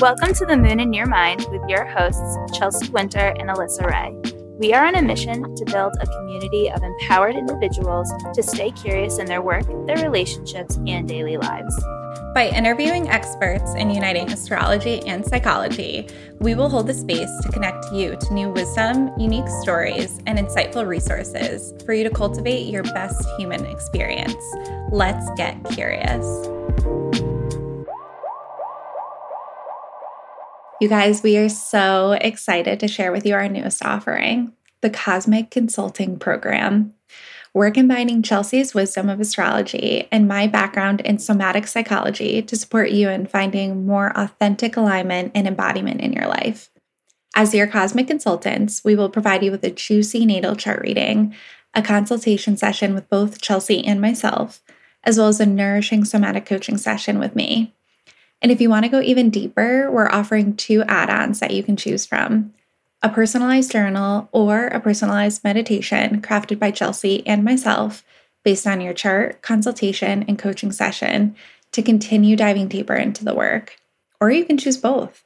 Welcome to the Moon and Your Mind with your hosts, Chelsea Winter and Alyssa Rae. We are on a mission to build a community of empowered individuals to stay curious in their work, their relationships, and daily lives. By interviewing experts in uniting astrology and psychology, we will hold the space to connect you to new wisdom, unique stories, and insightful resources for you to cultivate your best human experience. Let's get curious. You guys, we are so excited to share with you our newest offering, the Cosmic Consulting Program. We're combining Chelsea's wisdom of astrology and my background in somatic psychology to support you in finding more authentic alignment and embodiment in your life. As your cosmic consultants, we will provide you with a juicy natal chart reading, a consultation session with both Chelsea and myself, as well as a nourishing somatic coaching session with me. And if you want to go even deeper, we're offering two add ons that you can choose from a personalized journal or a personalized meditation crafted by Chelsea and myself based on your chart, consultation, and coaching session to continue diving deeper into the work. Or you can choose both.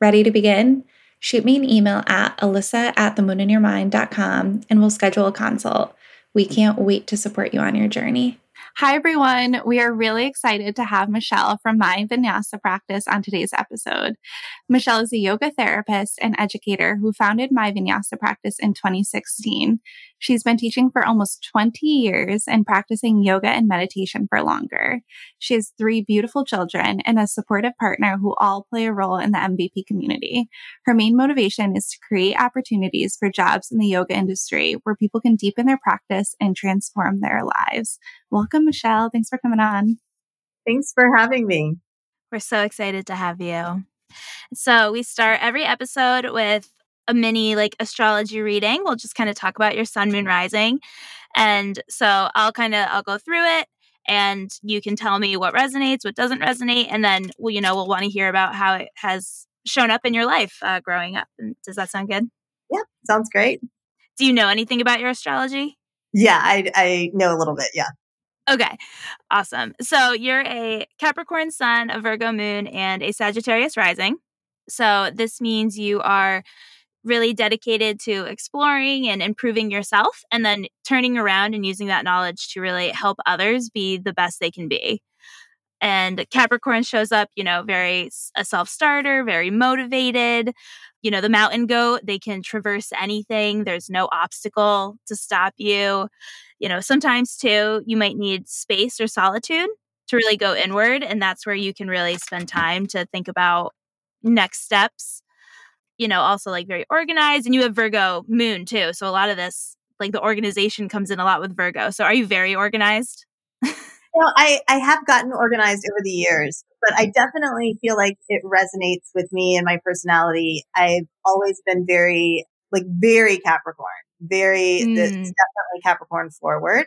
Ready to begin? Shoot me an email at alyssa at themoonandyourmind.com and we'll schedule a consult. We can't wait to support you on your journey. Hi, everyone. We are really excited to have Michelle from My Vinyasa Practice on today's episode. Michelle is a yoga therapist and educator who founded My Vinyasa Practice in 2016. She's been teaching for almost 20 years and practicing yoga and meditation for longer. She has three beautiful children and a supportive partner who all play a role in the MVP community. Her main motivation is to create opportunities for jobs in the yoga industry where people can deepen their practice and transform their lives. Welcome, Michelle. Thanks for coming on. Thanks for having me. We're so excited to have you. So, we start every episode with a mini like astrology reading. We'll just kind of talk about your sun, moon, rising. And so I'll kind of I'll go through it and you can tell me what resonates, what doesn't resonate, and then well, you know, we'll want to hear about how it has shown up in your life uh, growing up. And does that sound good? Yeah, sounds great. Do you know anything about your astrology? Yeah, I I know a little bit. Yeah. Okay, awesome. So you're a Capricorn sun, a Virgo moon, and a Sagittarius rising. So this means you are really dedicated to exploring and improving yourself and then turning around and using that knowledge to really help others be the best they can be. And Capricorn shows up, you know, very a self starter, very motivated. You know, the mountain goat, they can traverse anything. There's no obstacle to stop you. You know, sometimes too, you might need space or solitude to really go inward. And that's where you can really spend time to think about next steps you know, also like very organized. And you have Virgo moon too. So a lot of this, like the organization comes in a lot with Virgo. So are you very organized? Well, I, I have gotten organized over the years, but I mm. definitely feel like it resonates with me and my personality. I've always been very, like, very Capricorn, very, mm. definitely Capricorn forward.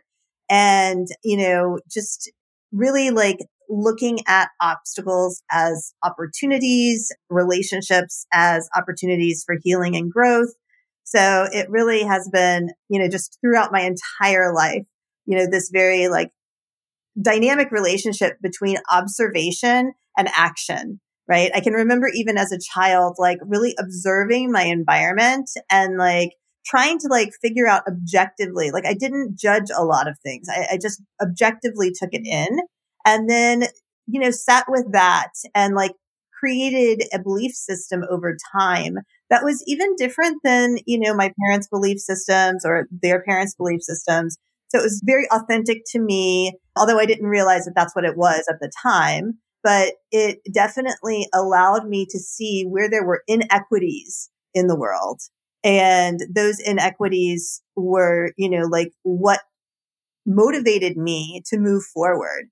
And, you know, just really like looking at obstacles as opportunities, relationships as opportunities for healing and growth. So it really has been, you know, just throughout my entire life, you know, this very like dynamic relationship between observation and action, right? I can remember even as a child, like really observing my environment and like trying to like figure out objectively, like I didn't judge a lot of things. I, I just objectively took it in and then, you know, sat with that and like created a belief system over time that was even different than, you know, my parents' belief systems or their parents' belief systems. So it was very authentic to me, although I didn't realize that that's what it was at the time. But it definitely allowed me to see where there were inequities in the world. And those inequities were, you know, like what motivated me to move forward.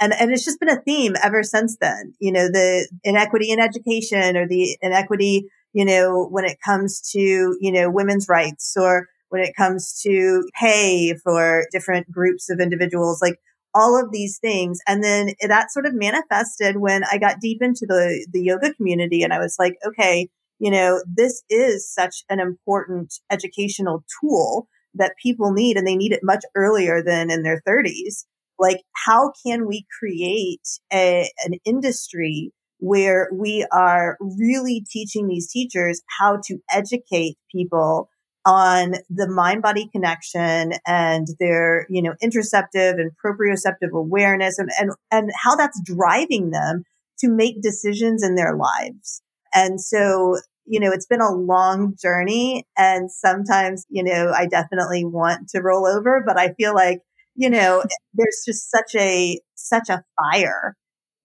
And and it's just been a theme ever since then. You know the inequity in education or the inequity you know when it comes to you know women's rights or when it comes to pay for different groups of individuals like all of these things. And then that sort of manifested when i got deep into the the yoga community and i was like okay you know this is such an important educational tool that people need and they need it much earlier than in their 30s like how can we create a, an industry where we are really teaching these teachers how to educate people on the mind body connection and their, you know, interoceptive and proprioceptive awareness and, and, and how that's driving them to make decisions in their lives. And so, you know, it's been a long journey and sometimes, you know, I definitely want to roll over, but I feel like, you know, there's just such a, such a fire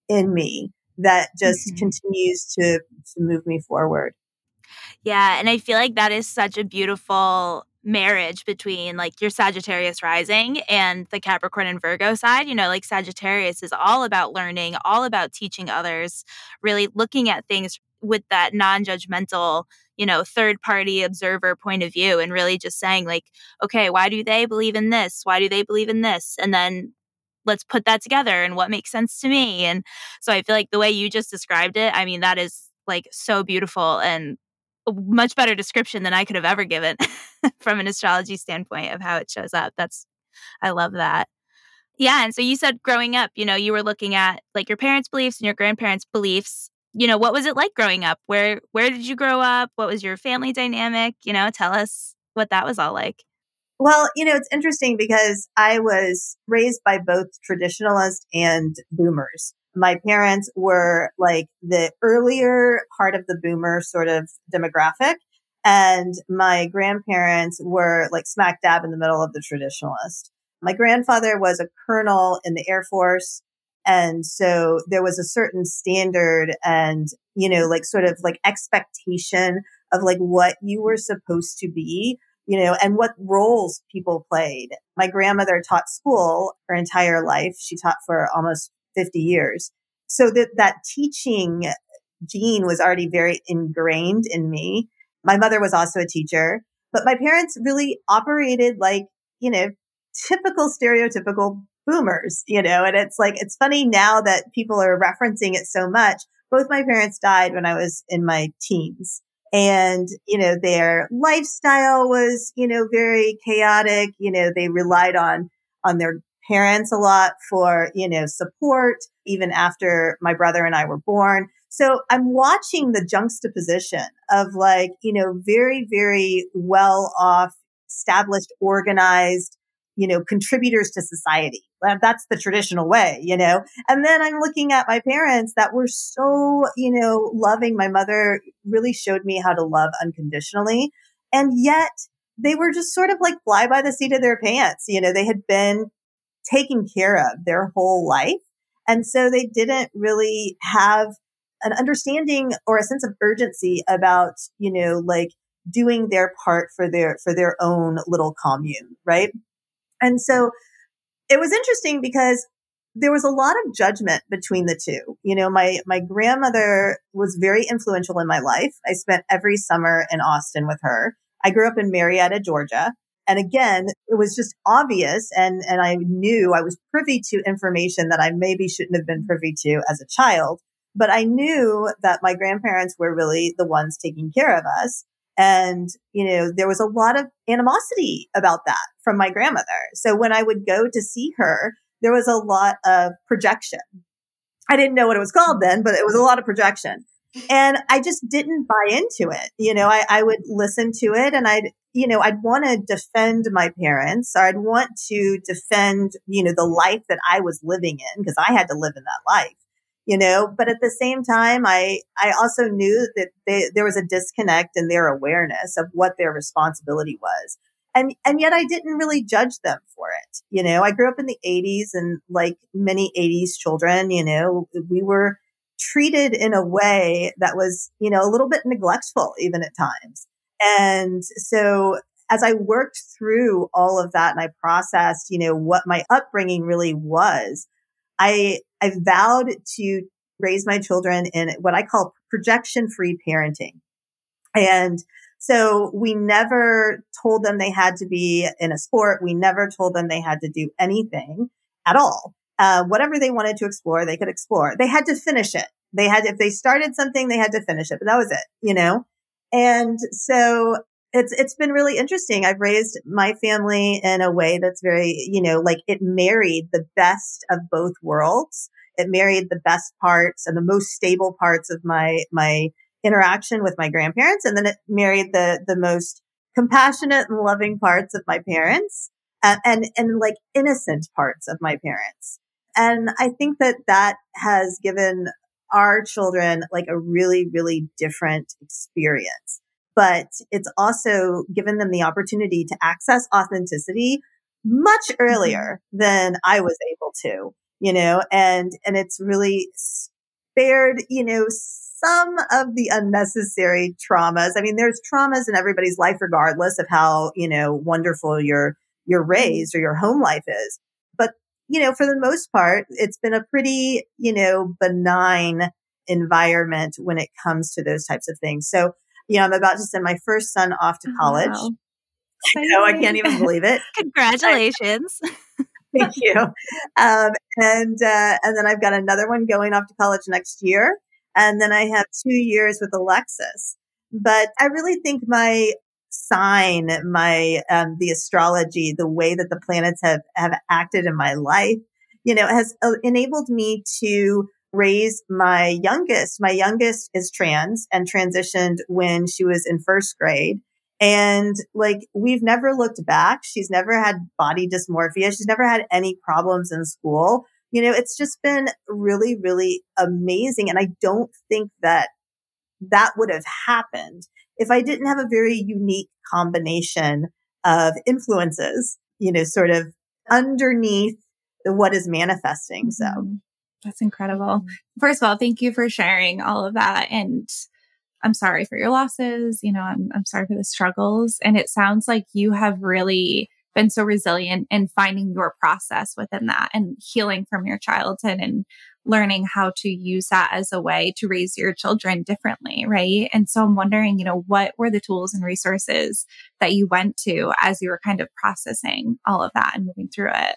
in me that just mm-hmm. continues to, to move me forward. Yeah. And I feel like that is such a beautiful marriage between like your Sagittarius rising and the Capricorn and Virgo side. You know, like Sagittarius is all about learning, all about teaching others, really looking at things with that non judgmental, you know, third party observer point of view and really just saying, like, okay, why do they believe in this? Why do they believe in this? And then let's put that together and what makes sense to me. And so I feel like the way you just described it, I mean, that is like so beautiful and much better description than I could have ever given from an astrology standpoint of how it shows up. That's, I love that. Yeah. And so you said growing up, you know, you were looking at like your parents' beliefs and your grandparents' beliefs. You know, what was it like growing up? Where where did you grow up? What was your family dynamic? You know, tell us what that was all like. Well, you know, it's interesting because I was raised by both traditionalists and boomers my parents were like the earlier part of the boomer sort of demographic. And my grandparents were like smack dab in the middle of the traditionalist. My grandfather was a colonel in the Air Force. And so there was a certain standard and, you know, like sort of like expectation of like what you were supposed to be, you know, and what roles people played. My grandmother taught school her entire life. She taught for almost 50 years. So that, that teaching gene was already very ingrained in me. My mother was also a teacher, but my parents really operated like, you know, typical stereotypical boomers, you know, and it's like, it's funny now that people are referencing it so much. Both my parents died when I was in my teens and, you know, their lifestyle was, you know, very chaotic. You know, they relied on, on their parents a lot for, you know, support, even after my brother and I were born. So I'm watching the juxtaposition of like, you know, very, very well off, established, organized, you know, contributors to society. That's the traditional way, you know? And then I'm looking at my parents that were so, you know, loving. My mother really showed me how to love unconditionally. And yet they were just sort of like fly by the seat of their pants. You know, they had been taken care of their whole life. And so they didn't really have an understanding or a sense of urgency about, you know, like doing their part for their, for their own little commune. Right. And so it was interesting because there was a lot of judgment between the two. You know, my, my grandmother was very influential in my life. I spent every summer in Austin with her. I grew up in Marietta, Georgia. And again, it was just obvious. And, and I knew I was privy to information that I maybe shouldn't have been privy to as a child. But I knew that my grandparents were really the ones taking care of us. And, you know, there was a lot of animosity about that from my grandmother. So when I would go to see her, there was a lot of projection. I didn't know what it was called then, but it was a lot of projection. And I just didn't buy into it. You know, I, I would listen to it and I'd, you know, I'd want to defend my parents or I'd want to defend, you know, the life that I was living in because I had to live in that life, you know, but at the same time, I, I also knew that they, there was a disconnect in their awareness of what their responsibility was. And, and yet I didn't really judge them for it. You know, I grew up in the eighties and like many eighties children, you know, we were, treated in a way that was, you know, a little bit neglectful even at times. And so as I worked through all of that and I processed, you know, what my upbringing really was, I, I vowed to raise my children in what I call projection free parenting. And so we never told them they had to be in a sport. We never told them they had to do anything at all. Uh, whatever they wanted to explore, they could explore. They had to finish it. They had, if they started something, they had to finish it, but that was it, you know? And so it's, it's been really interesting. I've raised my family in a way that's very, you know, like it married the best of both worlds. it married the best parts and the most stable parts of my, my interaction with my grandparents. And then it married the, the most compassionate and loving parts of my parents and, and, and like innocent parts of my parents. And I think that that has given our children like a really, really different experience. But it's also given them the opportunity to access authenticity much mm-hmm. earlier than I was able to, you know, and, and it's really spared, you know, some of the unnecessary traumas. I mean, there's traumas in everybody's life, regardless of how, you know, wonderful your, your raised or your home life is. But, you know, for the most part, it's been a pretty, you know, benign environment when it comes to those types of things. So, you know, I'm about to send my first son off to college. Wow. I know, I can't even believe it. Congratulations. Thank you. Um, and uh, and then I've got another one going off to college next year, and then I have two years with Alexis. But I really think my sign, my um, the astrology, the way that the planets have have acted in my life, you know, has uh, enabled me to raise my youngest. My youngest is trans and transitioned when she was in first grade. And like, we've never looked back. She's never had body dysmorphia. She's never had any problems in school. You know, it's just been really, really amazing. And I don't think that that would have happened if I didn't have a very unique combination of influences, you know, sort of underneath what is manifesting. So mm-hmm. That's incredible. Mm-hmm. First of all, thank you for sharing all of that. And I'm sorry for your losses. You know, I'm, I'm sorry for the struggles. And it sounds like you have really been so resilient in finding your process within that and healing from your childhood and learning how to use that as a way to raise your children differently, right? And so I'm wondering, you know, what were the tools and resources that you went to as you were kind of processing all of that and moving through it?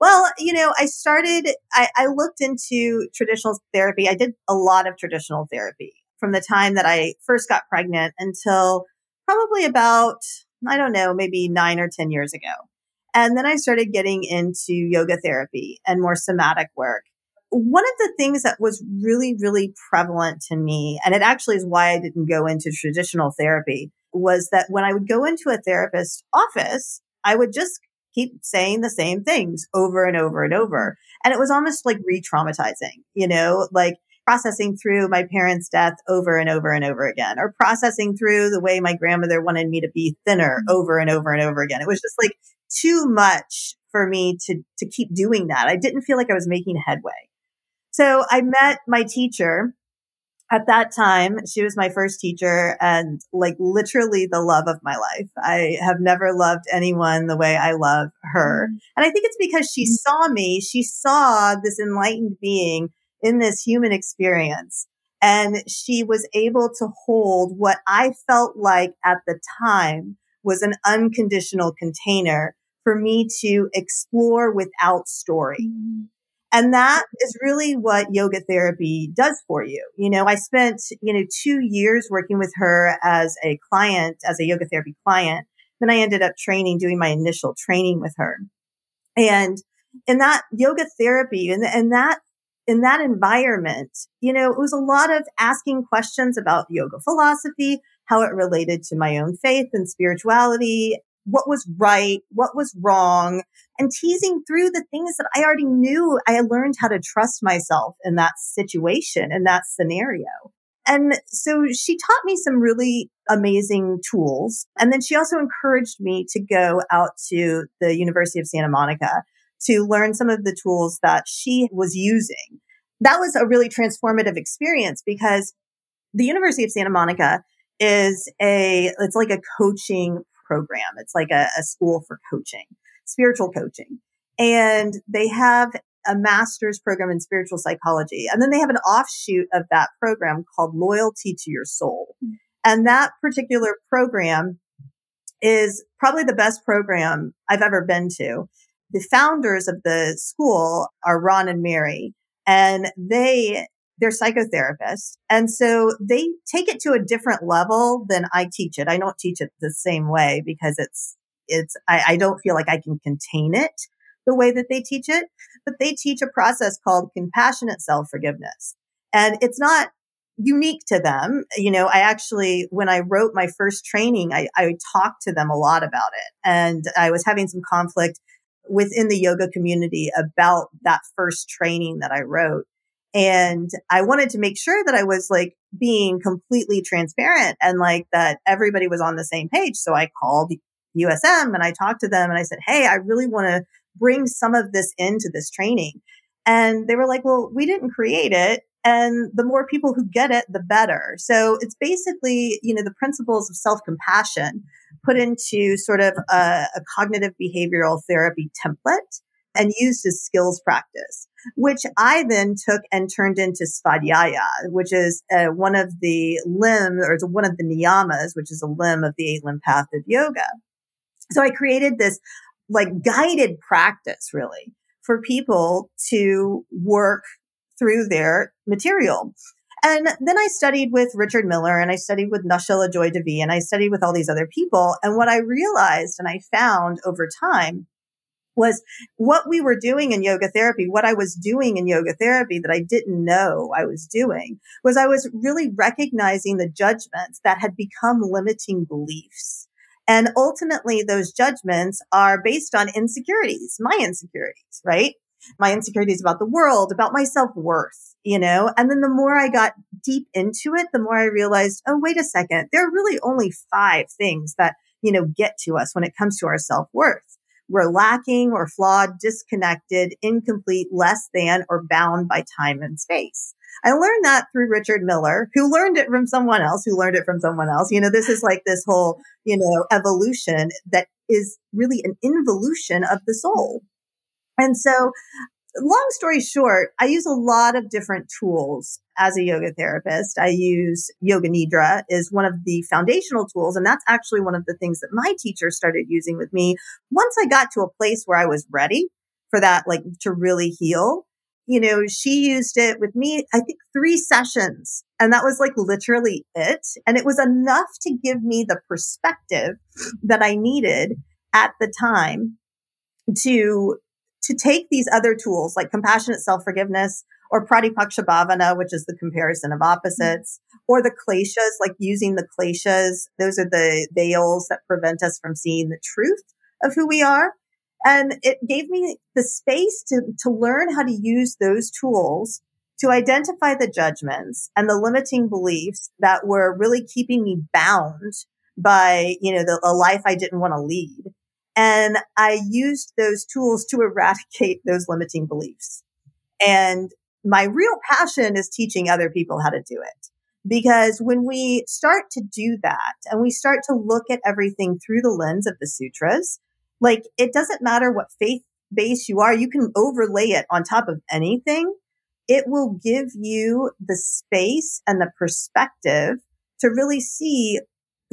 Well, you know, I started, I, I looked into traditional therapy. I did a lot of traditional therapy from the time that I first got pregnant until probably about, I don't know, maybe nine or 10 years ago. And then I started getting into yoga therapy and more somatic work. One of the things that was really, really prevalent to me, and it actually is why I didn't go into traditional therapy, was that when I would go into a therapist's office, I would just keep saying the same things over and over and over. And it was almost like re traumatizing, you know, like processing through my parents' death over and over and over again, or processing through the way my grandmother wanted me to be thinner mm-hmm. over and over and over again. It was just like too much for me to, to keep doing that. I didn't feel like I was making headway. So I met my teacher at that time. She was my first teacher and like literally the love of my life. I have never loved anyone the way I love her. Mm-hmm. And I think it's because she mm-hmm. saw me. She saw this enlightened being in this human experience. And she was able to hold what I felt like at the time was an unconditional container for me to explore without story. And that is really what yoga therapy does for you. You know, I spent, you know, two years working with her as a client, as a yoga therapy client. Then I ended up training, doing my initial training with her. And in that yoga therapy and, and that in that environment, you know, it was a lot of asking questions about yoga philosophy, how it related to my own faith and spirituality, what was right, what was wrong, and teasing through the things that I already knew. I learned how to trust myself in that situation, in that scenario. And so she taught me some really amazing tools. And then she also encouraged me to go out to the University of Santa Monica to learn some of the tools that she was using. That was a really transformative experience because the University of Santa Monica is a, it's like a coaching program. It's like a, a school for coaching, spiritual coaching. And they have a master's program in spiritual psychology. And then they have an offshoot of that program called Loyalty to Your Soul. Hmm. And that particular program is probably the best program I've ever been to the founders of the school are Ron and Mary, and they they're psychotherapists. And so they take it to a different level than I teach it. I don't teach it the same way because it's, it's, I, I don't feel like I can contain it the way that they teach it. but they teach a process called compassionate self forgiveness. And it's not unique to them. You know, I actually, when I wrote my first training, I, I talked to them a lot about it. And I was having some conflict within the yoga community about that first training that I wrote. And I wanted to make sure that I was like being completely transparent and like that everybody was on the same page. So I called USM and I talked to them and I said, Hey, I really want to bring some of this into this training. And they were like, well, we didn't create it. And the more people who get it, the better. So it's basically, you know, the principles of self compassion put into sort of a, a, cognitive behavioral therapy template and used as skills practice, which I then took and turned into Svadhyaya, which is uh, one of the limbs or it's one of the niyamas, which is a limb of the eight limb path of yoga. So I created this like guided practice really for people to work through their material. And then I studied with Richard Miller and I studied with Nischala Joy Devi and I studied with all these other people. And what I realized and I found over time was what we were doing in yoga therapy, what I was doing in yoga therapy that I didn't know I was doing was I was really recognizing the judgments that had become limiting beliefs. And ultimately those judgments are based on insecurities, my insecurities, right? My insecurities about the world, about my self worth, you know? And then the more I got deep into it, the more I realized, oh, wait a second. There are really only five things that, you know, get to us when it comes to our self worth. We're lacking or flawed, disconnected, incomplete, less than, or bound by time and space. I learned that through Richard Miller, who learned it from someone else, who learned it from someone else. You know, this is like this whole, you know, evolution that is really an involution of the soul. And so, long story short, I use a lot of different tools as a yoga therapist. I use Yoga Nidra is one of the foundational tools. And that's actually one of the things that my teacher started using with me once I got to a place where I was ready for that, like to really heal you know, she used it with me, I think three sessions. And that was like literally it. And it was enough to give me the perspective that I needed at the time to, to take these other tools like compassionate self-forgiveness or pratipaksha bhavana, which is the comparison of opposites, mm-hmm. or the kleshas, like using the kleshas. Those are the veils that prevent us from seeing the truth of who we are. And it gave me the space to, to learn how to use those tools to identify the judgments and the limiting beliefs that were really keeping me bound by, you know, the, a life I didn't want to lead. And I used those tools to eradicate those limiting beliefs. And my real passion is teaching other people how to do it. Because when we start to do that and we start to look at everything through the lens of the sutras, like it doesn't matter what faith base you are, you can overlay it on top of anything. It will give you the space and the perspective to really see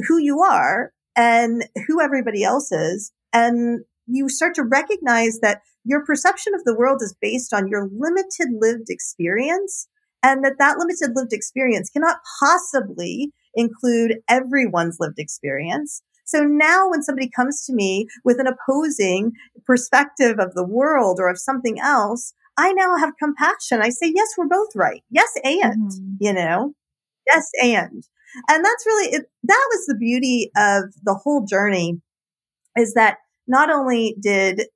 who you are and who everybody else is. And you start to recognize that your perception of the world is based on your limited lived experience and that that limited lived experience cannot possibly include everyone's lived experience. So now when somebody comes to me with an opposing perspective of the world or of something else, I now have compassion. I say, yes, we're both right. Yes, and, mm-hmm. you know, yes, and. And that's really, it, that was the beauty of the whole journey is that not only did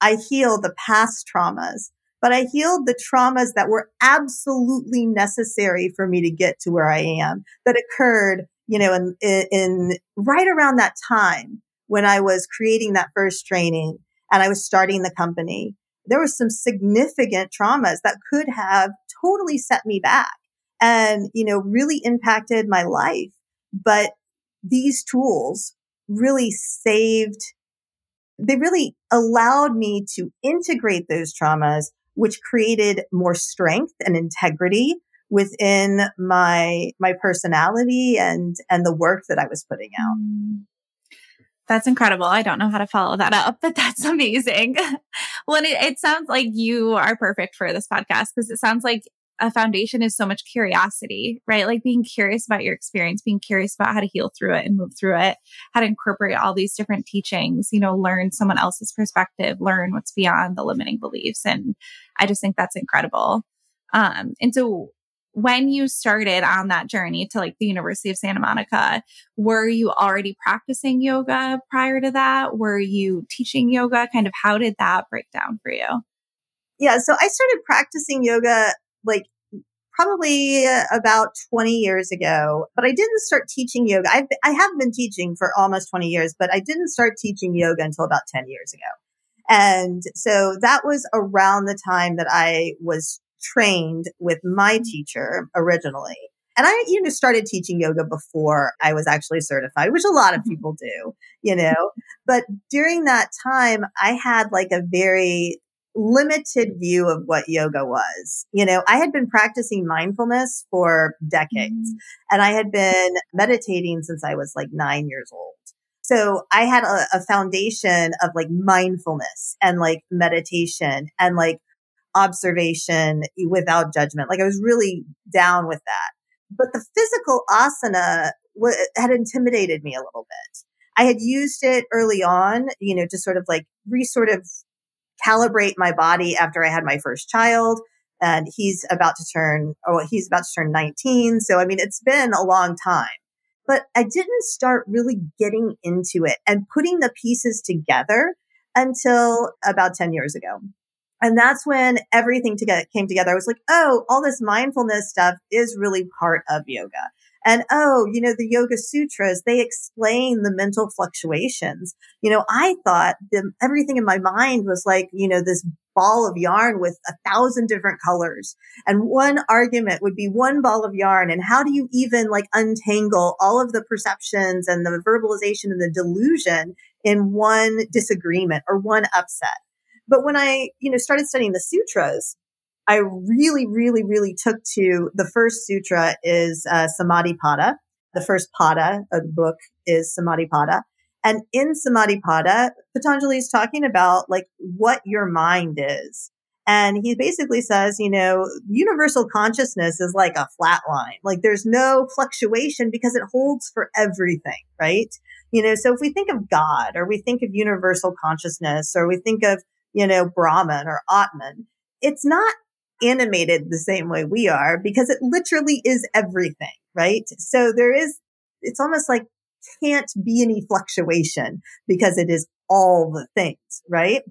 I heal the past traumas, but I healed the traumas that were absolutely necessary for me to get to where I am that occurred you know, in, in right around that time when I was creating that first training and I was starting the company, there was some significant traumas that could have totally set me back and, you know, really impacted my life. But these tools really saved, they really allowed me to integrate those traumas, which created more strength and integrity within my my personality and and the work that I was putting out. Mm. That's incredible. I don't know how to follow that up, but that's amazing. well, it, it sounds like you are perfect for this podcast because it sounds like a foundation is so much curiosity, right? Like being curious about your experience, being curious about how to heal through it and move through it, how to incorporate all these different teachings, you know, learn someone else's perspective, learn what's beyond the limiting beliefs. And I just think that's incredible. Um, and so when you started on that journey to like the University of Santa Monica, were you already practicing yoga prior to that? Were you teaching yoga? Kind of how did that break down for you? Yeah, so I started practicing yoga like probably about 20 years ago, but I didn't start teaching yoga. I've, I have been teaching for almost 20 years, but I didn't start teaching yoga until about 10 years ago. And so that was around the time that I was trained with my mm-hmm. teacher originally. And I, you know, started teaching yoga before I was actually certified, which a lot of mm-hmm. people do, you know. But during that time, I had like a very limited view of what yoga was. You know, I had been practicing mindfulness for decades mm. and I had been meditating since I was like nine years old. So I had a, a foundation of like mindfulness and like meditation and like observation without judgment. Like I was really down with that. But the physical asana w- had intimidated me a little bit. I had used it early on, you know, to sort of like re sort of calibrate my body after I had my first child. And he's about to turn, oh, he's about to turn 19. So, I mean, it's been a long time, but I didn't start really getting into it and putting the pieces together until about 10 years ago. And that's when everything to get, came together. I was like, oh, all this mindfulness stuff is really part of yoga. And oh, you know, the Yoga Sutras, they explain the mental fluctuations. You know, I thought the, everything in my mind was like, you know, this ball of yarn with a thousand different colors. And one argument would be one ball of yarn. And how do you even like untangle all of the perceptions and the verbalization and the delusion in one disagreement or one upset? But when I, you know, started studying the sutras, I really, really, really took to the first sutra is uh, Pada. The first pada of the book is Pada. And in Pada, Patanjali is talking about like what your mind is. And he basically says, you know, universal consciousness is like a flat line. Like there's no fluctuation because it holds for everything, right? You know, so if we think of God or we think of universal consciousness or we think of you know, Brahman or Atman. It's not animated the same way we are because it literally is everything, right? So there is, it's almost like can't be any fluctuation because it is all the things, right?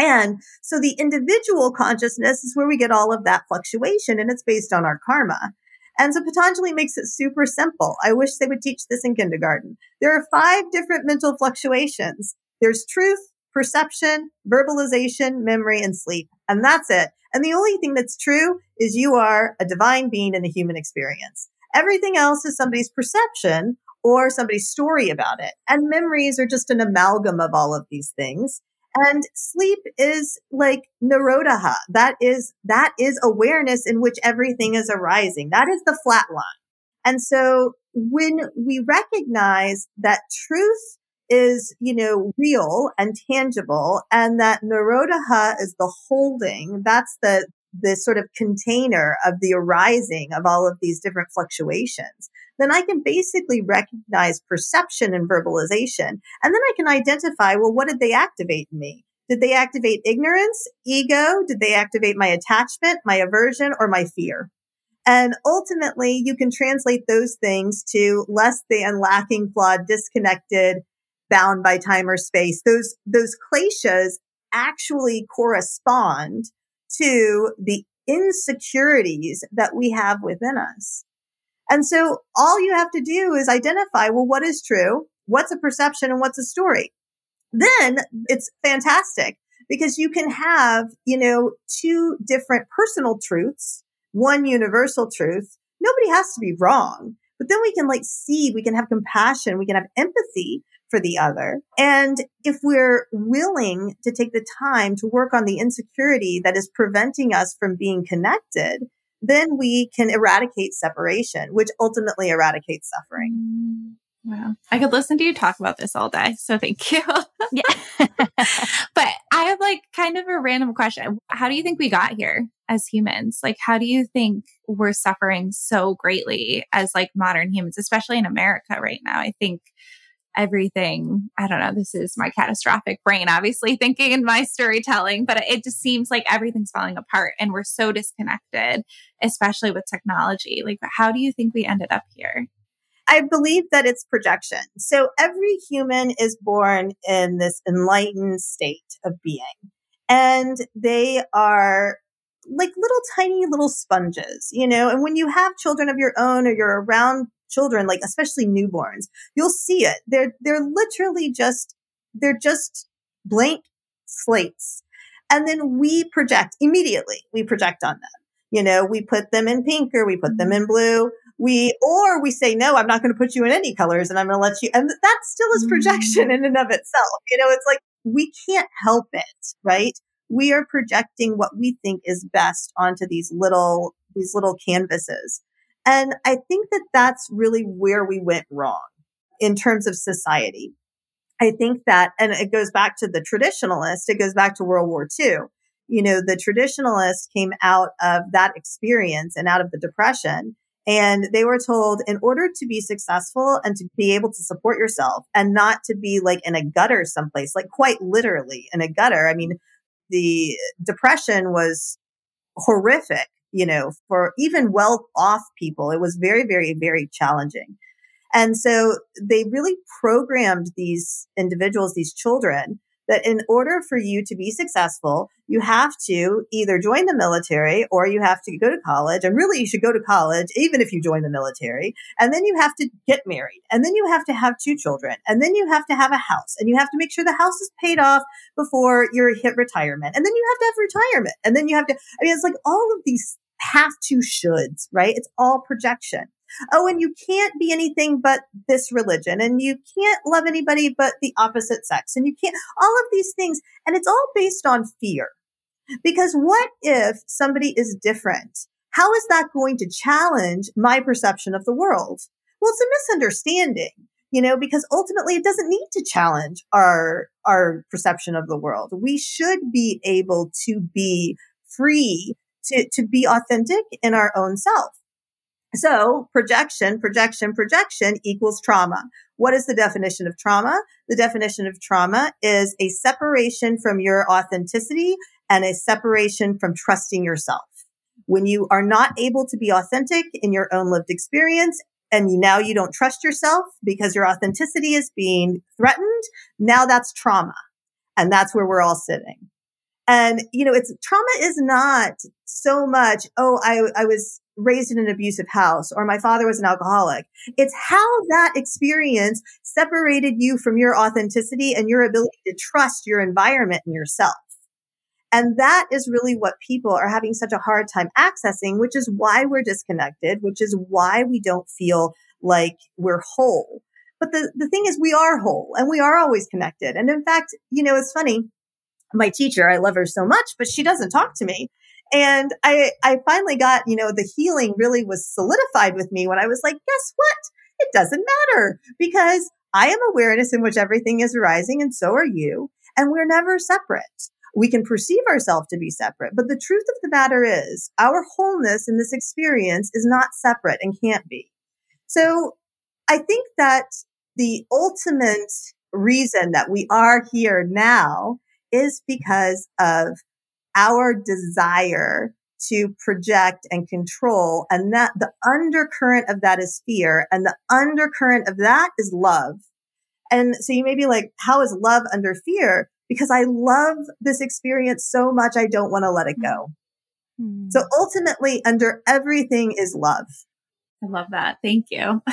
And so the individual consciousness is where we get all of that fluctuation and it's based on our karma. And so Patanjali makes it super simple. I wish they would teach this in kindergarten. There are five different mental fluctuations. There's truth, perception, verbalization, memory, and sleep. And that's it. And the only thing that's true is you are a divine being in a human experience. Everything else is somebody's perception or somebody's story about it. And memories are just an amalgam of all of these things. And sleep is like nirodha. That is, that is awareness in which everything is arising. That is the flat line. And so when we recognize that truth is, you know, real and tangible and that Nirodha is the holding. That's the, the sort of container of the arising of all of these different fluctuations. Then I can basically recognize perception and verbalization. And then I can identify, well, what did they activate in me? Did they activate ignorance, ego? Did they activate my attachment, my aversion, or my fear? And ultimately, you can translate those things to less than lacking, flawed, disconnected, bound by time or space, those, those kleshas actually correspond to the insecurities that we have within us. And so all you have to do is identify, well, what is true? What's a perception and what's a story? Then it's fantastic because you can have, you know, two different personal truths, one universal truth. Nobody has to be wrong, but then we can like see, we can have compassion, we can have empathy for the other. And if we're willing to take the time to work on the insecurity that is preventing us from being connected, then we can eradicate separation, which ultimately eradicates suffering. Mm, wow. I could listen to you talk about this all day. So thank you. yeah. but I have like kind of a random question. How do you think we got here as humans? Like, how do you think we're suffering so greatly as like modern humans, especially in America right now? I think everything, I don't know, this is my catastrophic brain, obviously thinking in my storytelling, but it just seems like everything's falling apart and we're so disconnected, especially with technology. Like, how do you think we ended up here? I believe that it's projection. So every human is born in this enlightened state of being, and they are like little tiny little sponges, you know. And when you have children of your own or you're around children, like especially newborns, you'll see it. They're they're literally just they're just blank slates. And then we project immediately. We project on them. You know, we put them in pink or we put them in blue we or we say no i'm not going to put you in any colors and i'm going to let you and that still is projection mm. in and of itself you know it's like we can't help it right we are projecting what we think is best onto these little these little canvases and i think that that's really where we went wrong in terms of society i think that and it goes back to the traditionalist it goes back to world war ii you know the traditionalists came out of that experience and out of the depression and they were told in order to be successful and to be able to support yourself and not to be like in a gutter someplace, like quite literally in a gutter. I mean, the depression was horrific, you know, for even well off people. It was very, very, very challenging. And so they really programmed these individuals, these children that in order for you to be successful, you have to either join the military or you have to go to college. And really, you should go to college, even if you join the military. And then you have to get married. And then you have to have two children. And then you have to have a house. And you have to make sure the house is paid off before you hit retirement. And then you have to have retirement. And then you have to, I mean, it's like all of these have to shoulds, right? It's all projection oh, and you can't be anything but this religion, and you can't love anybody but the opposite sex, and you can't, all of these things. And it's all based on fear. Because what if somebody is different? How is that going to challenge my perception of the world? Well, it's a misunderstanding, you know, because ultimately it doesn't need to challenge our, our perception of the world. We should be able to be free to, to be authentic in our own self. So projection, projection, projection equals trauma. What is the definition of trauma? The definition of trauma is a separation from your authenticity and a separation from trusting yourself. When you are not able to be authentic in your own lived experience and now you don't trust yourself because your authenticity is being threatened, now that's trauma. And that's where we're all sitting. And, you know, it's trauma is not so much, oh, I, I was raised in an abusive house or my father was an alcoholic. It's how that experience separated you from your authenticity and your ability to trust your environment and yourself. And that is really what people are having such a hard time accessing, which is why we're disconnected, which is why we don't feel like we're whole. But the, the thing is, we are whole and we are always connected. And in fact, you know, it's funny. My teacher, I love her so much, but she doesn't talk to me. And I, I finally got, you know, the healing really was solidified with me when I was like, guess what? It doesn't matter because I am awareness in which everything is arising and so are you. And we're never separate. We can perceive ourselves to be separate, but the truth of the matter is our wholeness in this experience is not separate and can't be. So I think that the ultimate reason that we are here now is because of our desire to project and control. And that the undercurrent of that is fear and the undercurrent of that is love. And so you may be like, how is love under fear? Because I love this experience so much. I don't want to let it go. Mm-hmm. So ultimately under everything is love. I love that. Thank you.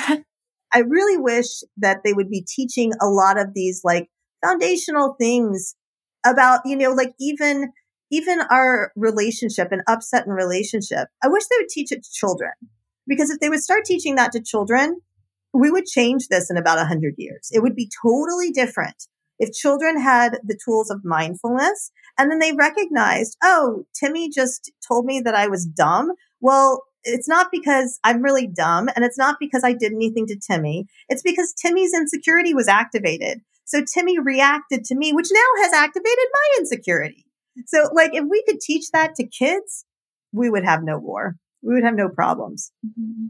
I really wish that they would be teaching a lot of these like foundational things about, you know, like even even our relationship and upset in relationship, I wish they would teach it to children. Because if they would start teaching that to children, we would change this in about 100 years. It would be totally different if children had the tools of mindfulness and then they recognized, oh, Timmy just told me that I was dumb. Well, it's not because I'm really dumb and it's not because I did anything to Timmy. It's because Timmy's insecurity was activated. So Timmy reacted to me, which now has activated my insecurity. So like if we could teach that to kids, we would have no war. We would have no problems. Mm-hmm.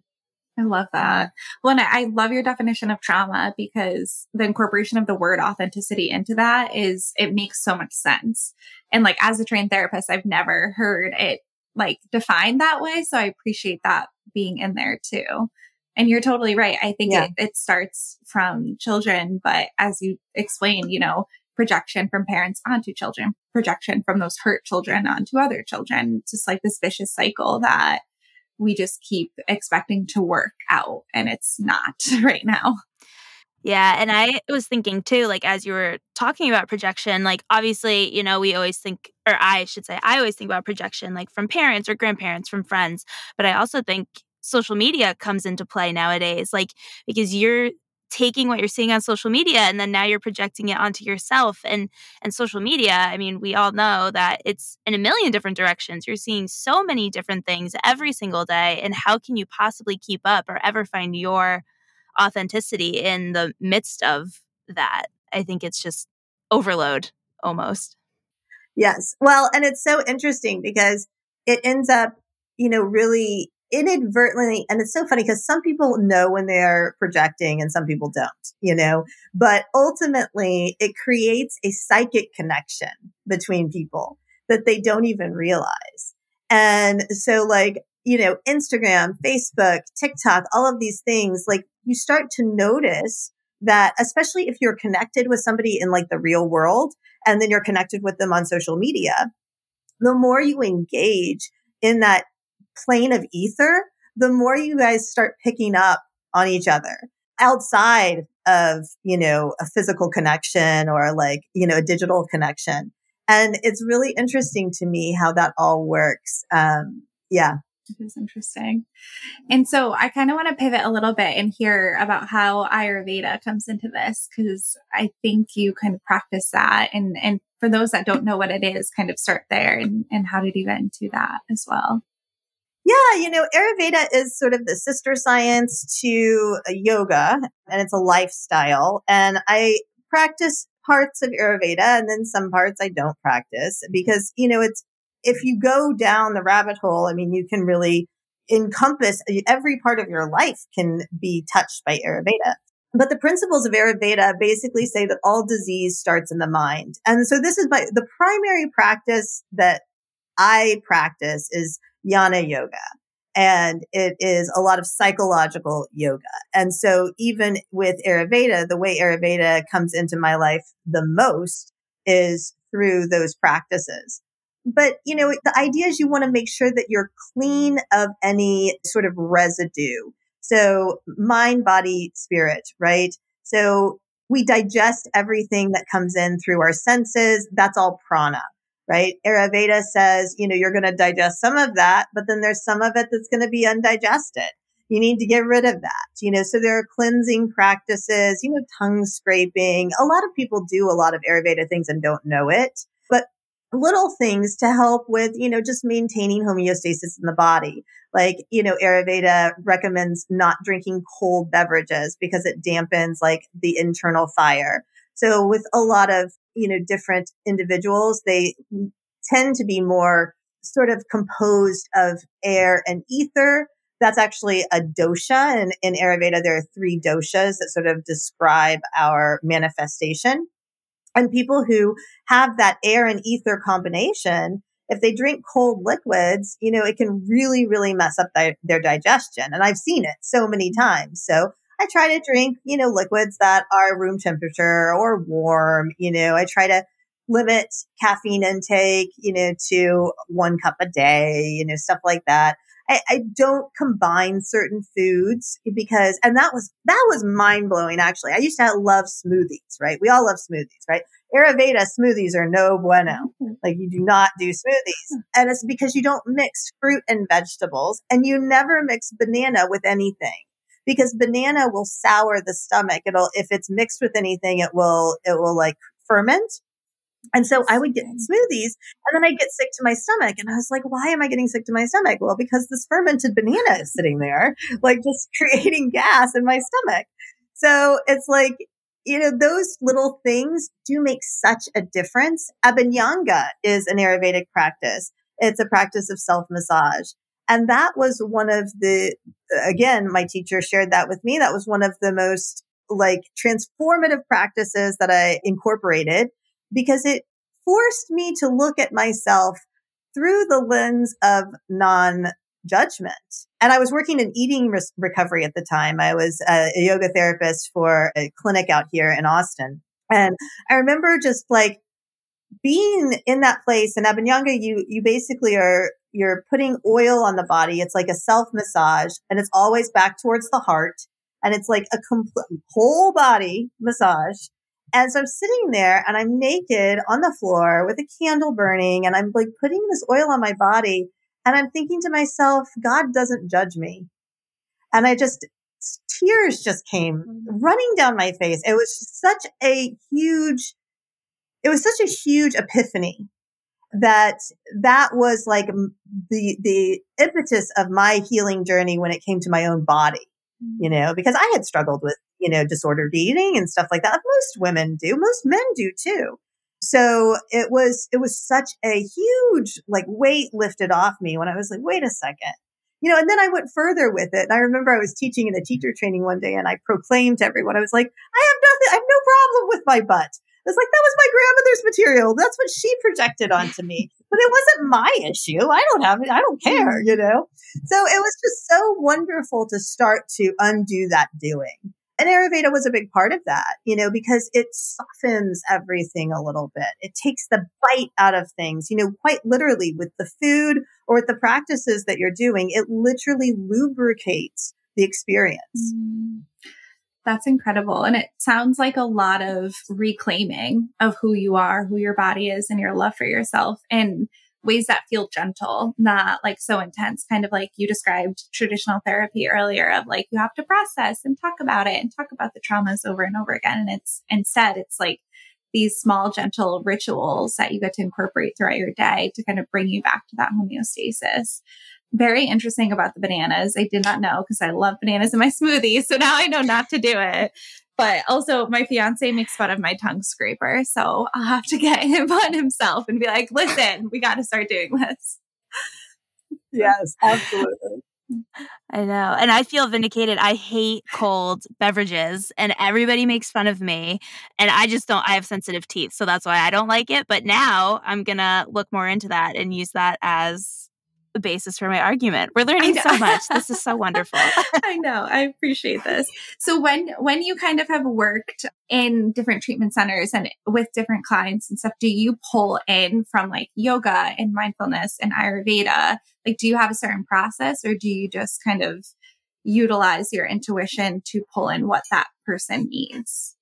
I love that. Well, and I love your definition of trauma because the incorporation of the word authenticity into that is, it makes so much sense. And like, as a trained therapist, I've never heard it like defined that way. So I appreciate that being in there too. And you're totally right. I think yeah. it, it starts from children, but as you explained, you know, projection from parents onto children, projection from those hurt children onto other children. It's just like this vicious cycle that we just keep expecting to work out and it's not right now. Yeah. And I was thinking too, like, as you were talking about projection, like, obviously, you know, we always think, or I should say, I always think about projection, like from parents or grandparents, from friends. But I also think social media comes into play nowadays, like, because you're taking what you're seeing on social media and then now you're projecting it onto yourself and and social media i mean we all know that it's in a million different directions. You're seeing so many different things every single day and how can you possibly keep up or ever find your authenticity in the midst of that? I think it's just overload almost. Yes. Well and it's so interesting because it ends up you know really inadvertently, and it's so funny because some people know when they're projecting and some people don't, you know, but ultimately it creates a psychic connection between people that they don't even realize. And so like, you know, Instagram, Facebook, TikTok, all of these things, like you start to notice that, especially if you're connected with somebody in like the real world and then you're connected with them on social media, the more you engage in that plane of ether, the more you guys start picking up on each other outside of, you know, a physical connection or like, you know, a digital connection. And it's really interesting to me how that all works. Um, yeah. It is interesting. And so I kind of want to pivot a little bit and hear about how Ayurveda comes into this because I think you kind of practice that. And, and for those that don't know what it is, kind of start there and, and how did you get into that as well? Yeah, you know, Ayurveda is sort of the sister science to uh, yoga and it's a lifestyle. And I practice parts of Ayurveda and then some parts I don't practice because, you know, it's, if you go down the rabbit hole, I mean, you can really encompass uh, every part of your life can be touched by Ayurveda. But the principles of Ayurveda basically say that all disease starts in the mind. And so this is my, the primary practice that I practice is Jnana yoga. And it is a lot of psychological yoga. And so even with Ayurveda, the way Ayurveda comes into my life the most is through those practices. But, you know, the idea is you want to make sure that you're clean of any sort of residue. So mind, body, spirit, right? So we digest everything that comes in through our senses. That's all prana right? Ayurveda says, you know, you're going to digest some of that, but then there's some of it that's going to be undigested. You need to get rid of that, you know, so there are cleansing practices, you know, tongue scraping. A lot of people do a lot of Ayurveda things and don't know it, but little things to help with, you know, just maintaining homeostasis in the body. Like, you know, Ayurveda recommends not drinking cold beverages because it dampens like the internal fire. So with a lot of you know, different individuals, they tend to be more sort of composed of air and ether. That's actually a dosha. And in Ayurveda, there are three doshas that sort of describe our manifestation. And people who have that air and ether combination, if they drink cold liquids, you know, it can really, really mess up their, their digestion. And I've seen it so many times. So I try to drink, you know, liquids that are room temperature or warm. You know, I try to limit caffeine intake, you know, to one cup a day, you know, stuff like that. I, I don't combine certain foods because, and that was, that was mind blowing actually. I used to love smoothies, right? We all love smoothies, right? Ayurveda smoothies are no bueno. Mm-hmm. Like you do not do smoothies. And it's because you don't mix fruit and vegetables and you never mix banana with anything because banana will sour the stomach. It'll, if it's mixed with anything, it will, it will like ferment. And so I would get smoothies and then I'd get sick to my stomach. And I was like, why am I getting sick to my stomach? Well, because this fermented banana is sitting there, like just creating gas in my stomach. So it's like, you know, those little things do make such a difference. Abhyanga is an Ayurvedic practice. It's a practice of self massage. And that was one of the, again, my teacher shared that with me. That was one of the most like transformative practices that I incorporated because it forced me to look at myself through the lens of non judgment. And I was working in eating re- recovery at the time. I was a, a yoga therapist for a clinic out here in Austin. And I remember just like being in that place in Abhyanga, you, you basically are, you're putting oil on the body. It's like a self massage and it's always back towards the heart. And it's like a complete whole body massage. And so I'm sitting there and I'm naked on the floor with a candle burning and I'm like putting this oil on my body. And I'm thinking to myself, God doesn't judge me. And I just, tears just came mm-hmm. running down my face. It was such a huge, it was such a huge epiphany that that was like the, the impetus of my healing journey when it came to my own body, you mm-hmm. know, because I had struggled with, you know, disordered eating and stuff like that. Most women do, most men do too. So it was, it was such a huge like weight lifted off me when I was like, wait a second. You know, and then I went further with it. And I remember I was teaching in a teacher training one day and I proclaimed to everyone, I was like, I have nothing, I have no problem with my butt. It's like, that was my grandmother's material. That's what she projected onto me. But it wasn't my issue. I don't have it. I don't care, you know? So it was just so wonderful to start to undo that doing. And Ayurveda was a big part of that, you know, because it softens everything a little bit. It takes the bite out of things, you know, quite literally with the food or with the practices that you're doing. It literally lubricates the experience. Mm. That's incredible. And it sounds like a lot of reclaiming of who you are, who your body is, and your love for yourself. in ways that feel gentle, not like so intense, kind of like you described traditional therapy earlier of like you have to process and talk about it and talk about the traumas over and over again. And it's instead, it's like these small, gentle rituals that you get to incorporate throughout your day to kind of bring you back to that homeostasis. Very interesting about the bananas. I did not know because I love bananas in my smoothie. So now I know not to do it. But also, my fiance makes fun of my tongue scraper. So I'll have to get him on himself and be like, listen, we got to start doing this. Yes, absolutely. I know. And I feel vindicated. I hate cold beverages and everybody makes fun of me. And I just don't, I have sensitive teeth. So that's why I don't like it. But now I'm going to look more into that and use that as the basis for my argument. We're learning so much. This is so wonderful. I know. I appreciate this. So when when you kind of have worked in different treatment centers and with different clients and stuff, do you pull in from like yoga and mindfulness and Ayurveda? Like do you have a certain process or do you just kind of utilize your intuition to pull in what that person needs?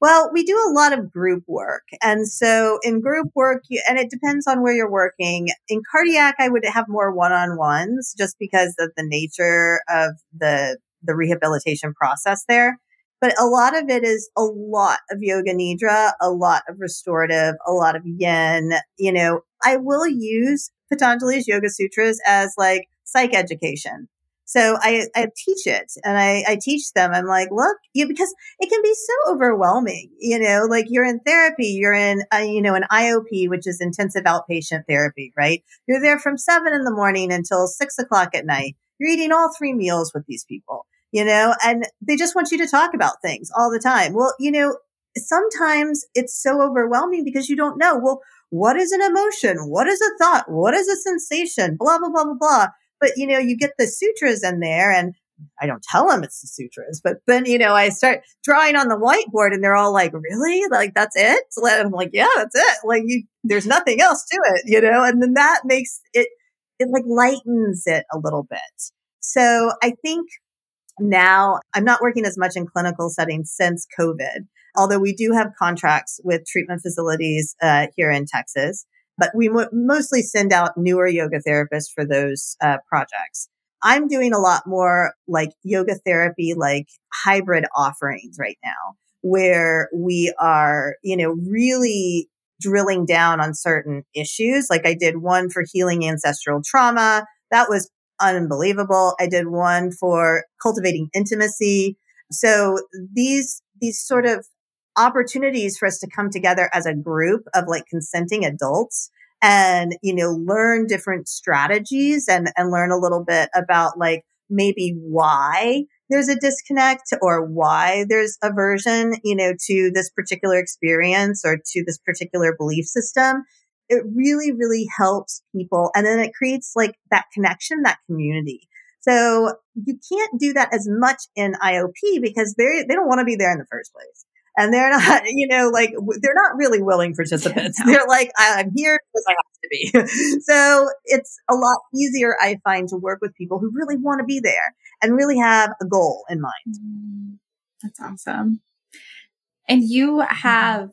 Well, we do a lot of group work. And so in group work, you, and it depends on where you're working. In cardiac, I would have more one-on-ones just because of the nature of the, the rehabilitation process there. But a lot of it is a lot of yoga nidra, a lot of restorative, a lot of yin. You know, I will use Patanjali's Yoga Sutras as like psych education. So I, I teach it and I, I teach them. I'm like, look, you, because it can be so overwhelming, you know, like you're in therapy, you're in, uh, you know, an IOP, which is intensive outpatient therapy, right? You're there from seven in the morning until six o'clock at night. You're eating all three meals with these people, you know, and they just want you to talk about things all the time. Well, you know, sometimes it's so overwhelming because you don't know, well, what is an emotion? What is a thought? What is a sensation? Blah, blah, blah, blah, blah. But, you know, you get the sutras in there and I don't tell them it's the sutras, but then, you know, I start drawing on the whiteboard and they're all like, really? Like, that's it? And I'm like, yeah, that's it. Like, you, there's nothing else to it, you know? And then that makes it, it like lightens it a little bit. So I think now I'm not working as much in clinical settings since COVID, although we do have contracts with treatment facilities uh, here in Texas but we mostly send out newer yoga therapists for those uh, projects. I'm doing a lot more like yoga therapy, like hybrid offerings right now, where we are, you know, really drilling down on certain issues. Like I did one for healing ancestral trauma. That was unbelievable. I did one for cultivating intimacy. So these these sort of opportunities for us to come together as a group of like consenting adults and, you know, learn different strategies and, and learn a little bit about like maybe why there's a disconnect or why there's aversion, you know, to this particular experience or to this particular belief system. It really, really helps people. And then it creates like that connection, that community. So you can't do that as much in IOP because they they don't want to be there in the first place and they're not, you know, like they're not really willing participants. No. They're like, I'm here because I have to be. so it's a lot easier, I find, to work with people who really want to be there and really have a goal in mind. Mm, that's awesome. And you mm-hmm. have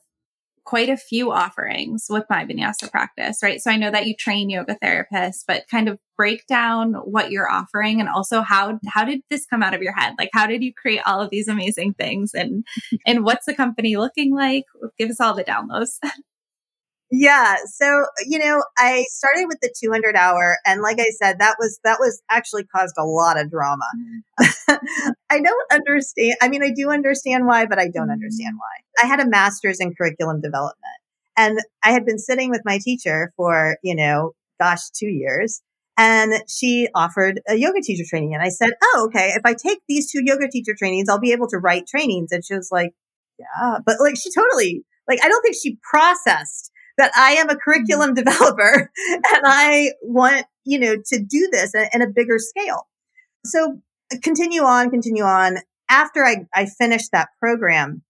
quite a few offerings with my vinyasa practice, right? So I know that you train yoga therapists, but kind of break down what you're offering and also how how did this come out of your head? Like how did you create all of these amazing things and and what's the company looking like? Give us all the downloads. Yeah. So, you know, I started with the 200 hour and like I said, that was, that was actually caused a lot of drama. Mm. I don't understand. I mean, I do understand why, but I don't understand mm. why. I had a master's in curriculum development and I had been sitting with my teacher for, you know, gosh, two years. And she offered a yoga teacher training. And I said, Oh, okay. If I take these two yoga teacher trainings, I'll be able to write trainings. And she was like, Yeah, but like she totally, like, I don't think she processed that I am a curriculum mm-hmm. developer and I want, you know, to do this in a bigger scale. So continue on, continue on. After I, I finished that program,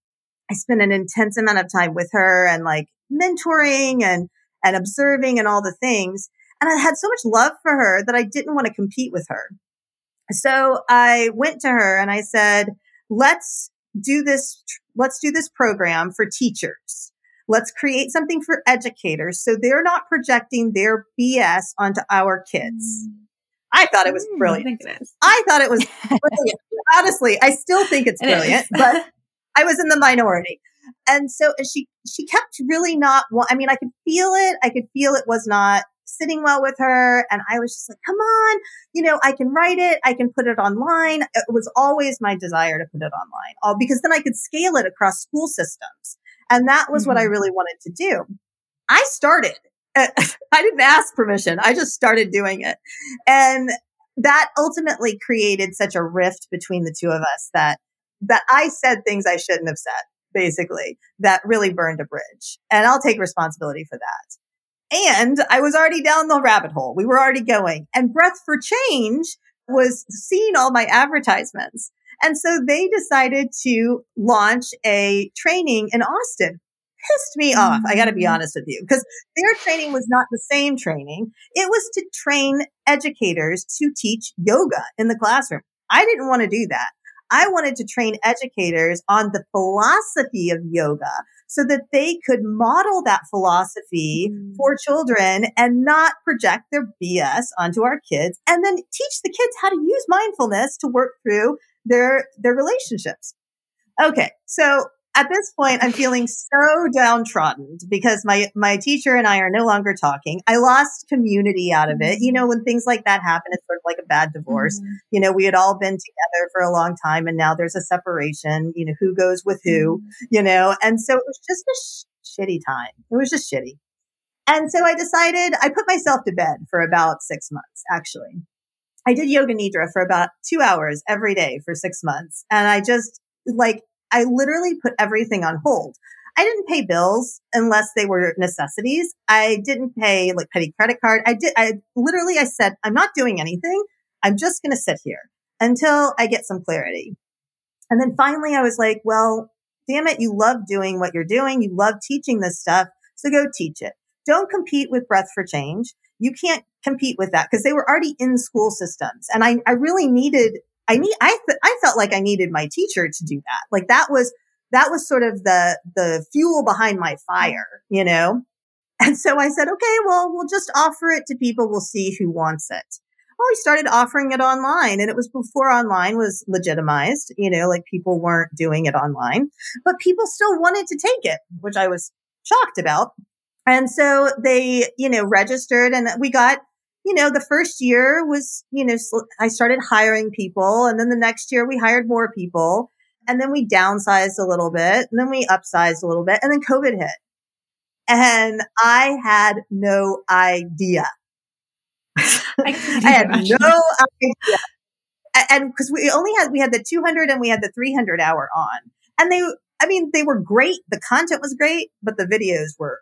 I spent an intense amount of time with her and like mentoring and, and observing and all the things. And I had so much love for her that I didn't want to compete with her. So I went to her and I said, let's do this, let's do this program for teachers. Let's create something for educators so they're not projecting their BS onto our kids. I thought it was mm, brilliant. I, I thought it was brilliant. Honestly, I still think it's brilliant, but I was in the minority. And so she she kept really not I mean, I could feel it. I could feel it was not sitting well with her. And I was just like, come on, you know, I can write it. I can put it online. It was always my desire to put it online all because then I could scale it across school systems. And that was mm-hmm. what I mm-hmm. really wanted to do. I started. I didn't ask permission. I just started doing it. And that ultimately created such a rift between the two of us that that I said things I shouldn't have said, basically, that really burned a bridge. And I'll take responsibility for that. And I was already down the rabbit hole. We were already going. And Breath for Change was seeing all my advertisements. And so they decided to launch a training in Austin. Pissed me off. I got to be mm. honest with you because their training was not the same training. It was to train educators to teach yoga in the classroom. I didn't want to do that. I wanted to train educators on the philosophy of yoga so that they could model that philosophy mm. for children and not project their BS onto our kids and then teach the kids how to use mindfulness to work through their their relationships. Okay, so at this point, I'm feeling so downtrodden because my my teacher and I are no longer talking. I lost community out of it. You know, when things like that happen, it's sort of like a bad divorce. Mm-hmm. You know, we had all been together for a long time, and now there's a separation. You know, who goes with who? Mm-hmm. You know, and so it was just a sh- shitty time. It was just shitty. And so I decided I put myself to bed for about six months, actually. I did yoga nidra for about two hours every day for six months. And I just like, I literally put everything on hold. I didn't pay bills unless they were necessities. I didn't pay like petty credit card. I did, I literally, I said, I'm not doing anything. I'm just going to sit here until I get some clarity. And then finally I was like, well, damn it. You love doing what you're doing. You love teaching this stuff. So go teach it. Don't compete with breath for change you can't compete with that because they were already in school systems. And I, I really needed, I need, I, th- I felt like I needed my teacher to do that. Like that was, that was sort of the, the fuel behind my fire, you know? And so I said, okay, well, we'll just offer it to people. We'll see who wants it. Well, we started offering it online and it was before online was legitimized, you know, like people weren't doing it online, but people still wanted to take it, which I was shocked about. And so they, you know, registered and we got, you know, the first year was, you know, I started hiring people and then the next year we hired more people. and then we downsized a little bit and then we upsized a little bit and then COVID hit. And I had no idea. I, I had imagine. no idea. And because we only had, we had the 200 and we had the 300 hour on. And they, I mean, they were great. The content was great, but the videos were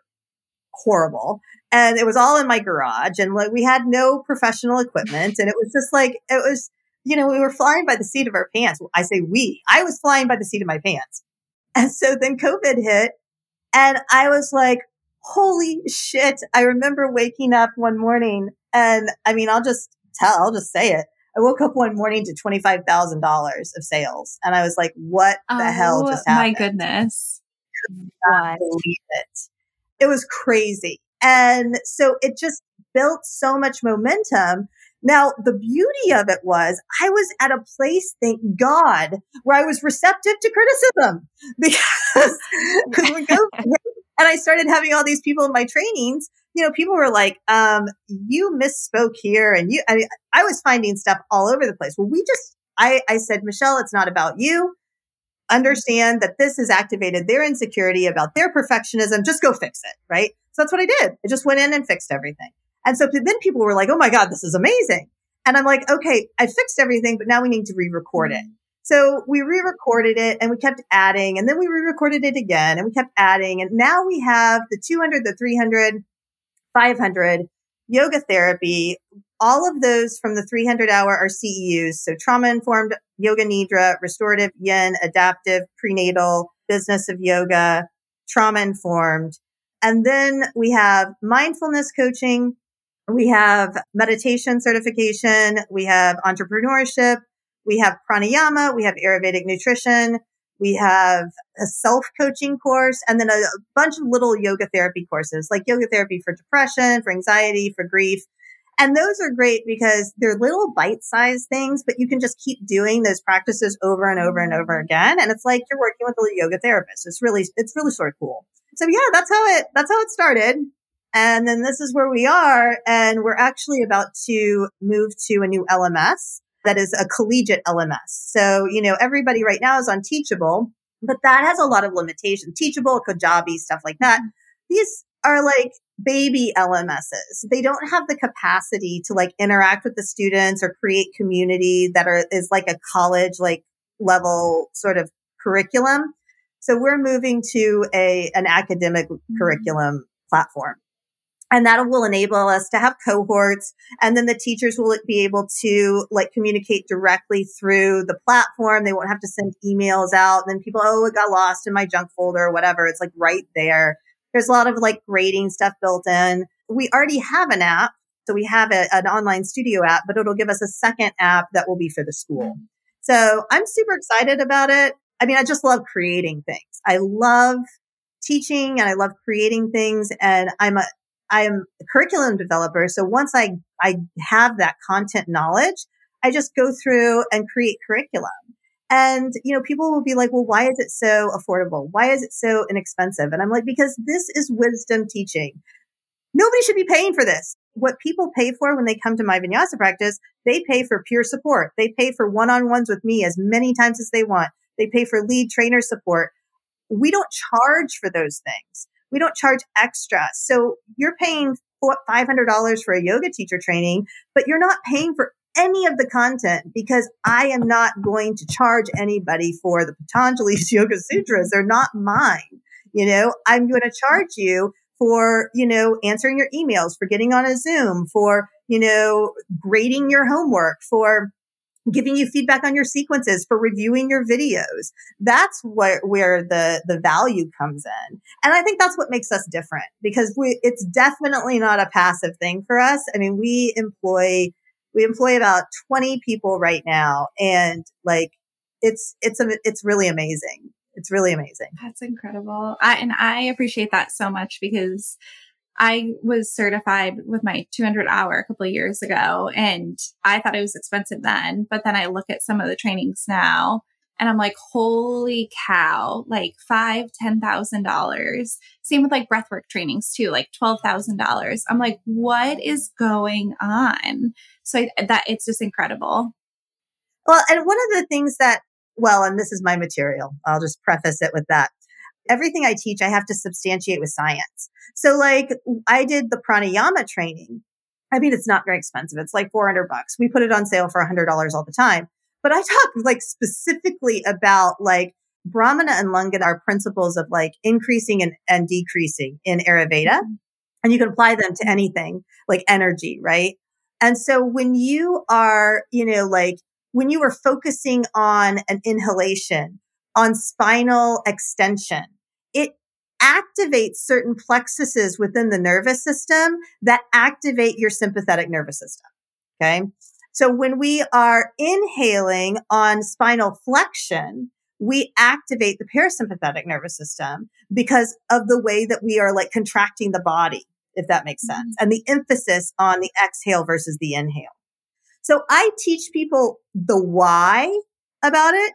horrible. And it was all in my garage and like we had no professional equipment. And it was just like, it was, you know, we were flying by the seat of our pants. I say we, I was flying by the seat of my pants. And so then COVID hit and I was like, holy shit. I remember waking up one morning and I mean, I'll just tell, I'll just say it. I woke up one morning to $25,000 of sales and I was like, what the oh, hell just happened? My goodness. I believe it. It was crazy. And so it just built so much momentum. Now, the beauty of it was I was at a place, thank God, where I was receptive to criticism because, because we go, and I started having all these people in my trainings. You know, people were like, um, you misspoke here. And you, I mean, I was finding stuff all over the place. Well, we just, I, I said, Michelle, it's not about you. Understand that this has activated their insecurity about their perfectionism. Just go fix it. Right. So that's what I did. I just went in and fixed everything. And so then people were like, oh my God, this is amazing. And I'm like, okay, I fixed everything, but now we need to re record it. Mm-hmm. So we re-recorded it and we kept adding and then we re-recorded it again and we kept adding. And now we have the 200, the 300, 500 yoga therapy. All of those from the 300 hour are CEUs. So trauma informed yoga nidra, restorative yin, adaptive, prenatal, business of yoga, trauma informed. And then we have mindfulness coaching. We have meditation certification. We have entrepreneurship. We have pranayama, we have Ayurvedic nutrition, we have a self coaching course, and then a, bunch of little yoga therapy courses, like yoga therapy for depression, for anxiety, for grief. And those are great because they're little bite sized things, but you can just keep doing those practices over and over and over mm-hmm. again. And it's like you're working with a yoga therapist. It's really, it's really sort of cool. So yeah, that's how it, that's how it started. And then this is where we are. And we're actually about to move to a new LMS that is a collegiate LMS. So, you know, everybody right now is on Teachable, but that has a lot of limitations. Teachable, Kajabi, stuff like that. These are like baby LMSs. They don't have the capacity to like interact with the students or create community that are is like a college like level sort of curriculum. So we're moving to a an academic mm-hmm. curriculum platform. And that will enable us to have cohorts and then the teachers will be able to like communicate directly through the platform. They won't have to send emails out and then people oh it got lost in my junk folder or whatever. It's like right there. There's a lot of like grading stuff built in. We already have an app so we have a, an online studio app but it'll give us a second app that will be for the school. Mm-hmm. So i'm super excited about it i mean i just love creating things i love teaching and I love creating things. And I'm a, I'm a curriculum developer. So once I, I have that content knowledge, I just go through and create curriculum. And, you know, people will be like, well, why is it so affordable? Why is it so inexpensive? And I'm like, because this is wisdom teaching. Nobody should be paying for this. What people pay for when they come to my vinyasa practice, they pay for peer support. They pay for one-on-ones with me as many times as they want. They pay for lead trainer support. We don't charge for those things we don't charge extra. So you're paying $500 for a yoga teacher training, but you're not paying for any of the content because I am not going to charge anybody for the Patanjali's Yoga Sutras. They're not mine. You know, I'm going to charge you for, you know, answering your emails, for getting on a Zoom, for, you know, grading your homework, for giving you feedback on your sequences for reviewing your videos. That's where where the the value comes in. And i think that's what makes us different because we it's definitely not a passive thing for us. I mean we employ we employ about 20 people right now and like it's it's a, it's really amazing. It's really amazing. That's incredible. I, and i appreciate that so much because I was certified with my 200 hour a couple of years ago and I thought it was expensive then, but then I look at some of the trainings now and I'm like, holy cow, like five, ten thousand dollars. Same with like breathwork trainings too, like twelve thousand dollars. I'm like, what is going on? So that it's just incredible. Well, and one of the things that well, and this is my material. I'll just preface it with that. Everything I teach, I have to substantiate with science. So like I did the pranayama training. I mean, it's not very expensive. It's like 400 bucks. We put it on sale for $100 all the time. But I talk like specifically about like Brahmana and Langhana are principles of like increasing and, and decreasing in Ayurveda. Mm-hmm. And you can apply them to anything like energy, right? And so when you are, you know, like when you are focusing on an inhalation, on spinal extension, it activates certain plexuses within the nervous system that activate your sympathetic nervous system. Okay. So when we are inhaling on spinal flexion, we activate the parasympathetic nervous system because of the way that we are like contracting the body, if that makes sense, mm-hmm. and the emphasis on the exhale versus the inhale. So I teach people the why about it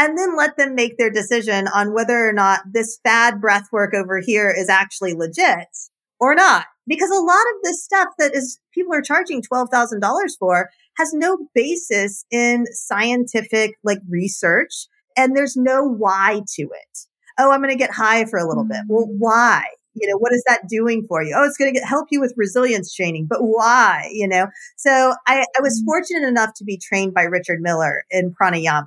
and then let them make their decision on whether or not this fad breath work over here is actually legit or not. Because a lot of this stuff that is people are charging $12,000 for has no basis in scientific like research and there's no why to it. Oh, I'm going to get high for a little bit. Well, mm. why? You know, what is that doing for you? Oh, it's going to help you with resilience training, but why? You know, so I, I was mm. fortunate enough to be trained by Richard Miller in pranayama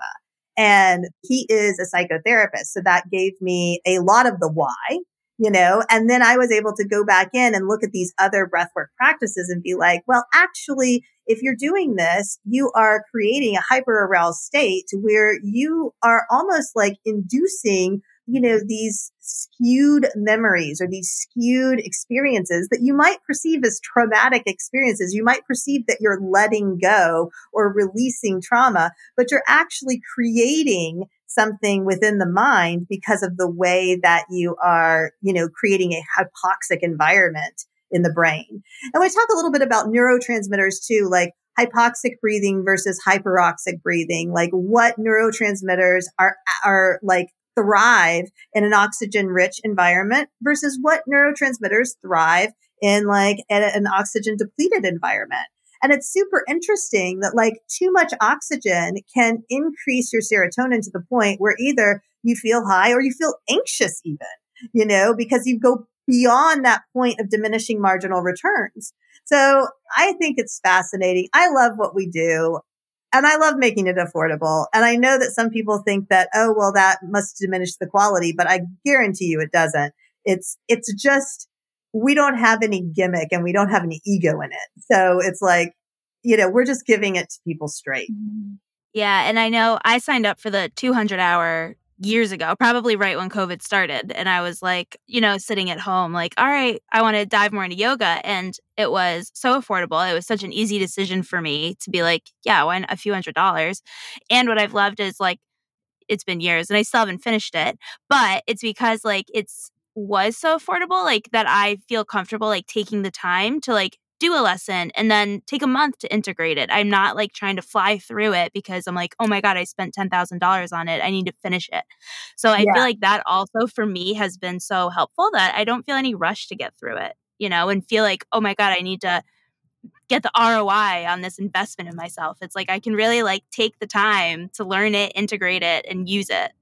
and he is a psychotherapist. So that gave me a lot of the why, you know, and then I was able to go back in and look at these other breathwork practices and be like, well, actually, if you're doing this, you are creating a hyper aroused state where you are almost like inducing you know, these skewed memories or these skewed experiences that you might perceive as traumatic experiences. You might perceive that you're letting go or releasing trauma, but you're actually creating something within the mind because of the way that you are, you know, creating a hypoxic environment in the brain. And we talk a little bit about neurotransmitters too, like hypoxic breathing versus hyperoxic breathing, like what neurotransmitters are, are like thrive in an oxygen rich environment versus what neurotransmitters thrive in like an oxygen depleted environment. And it's super interesting that like too much oxygen can increase your serotonin to the point where either you feel high or you feel anxious even, you know, because you go beyond that point of diminishing marginal returns. So I think it's fascinating. I love what we do. And I love making it affordable. And I know that some people think that, oh, well, that must diminish the quality, but I guarantee you it doesn't. It's, it's just, we don't have any gimmick and we don't have any ego in it. So it's like, you know, we're just giving it to people straight. Yeah. And I know I signed up for the 200 hour years ago, probably right when COVID started. And I was like, you know, sitting at home, like, all right, I want to dive more into yoga. And it was so affordable. It was such an easy decision for me to be like, yeah, why a few hundred dollars? And what I've loved is like, it's been years and I still haven't finished it, but it's because like it's was so affordable, like that I feel comfortable like taking the time to like do a lesson and then take a month to integrate it. I'm not like trying to fly through it because I'm like, oh my God, I spent $10,000 on it. I need to finish it. So I yeah. feel like that also for me has been so helpful that I don't feel any rush to get through it, you know, and feel like, oh my God, I need to get the ROI on this investment in myself. It's like I can really like take the time to learn it, integrate it, and use it.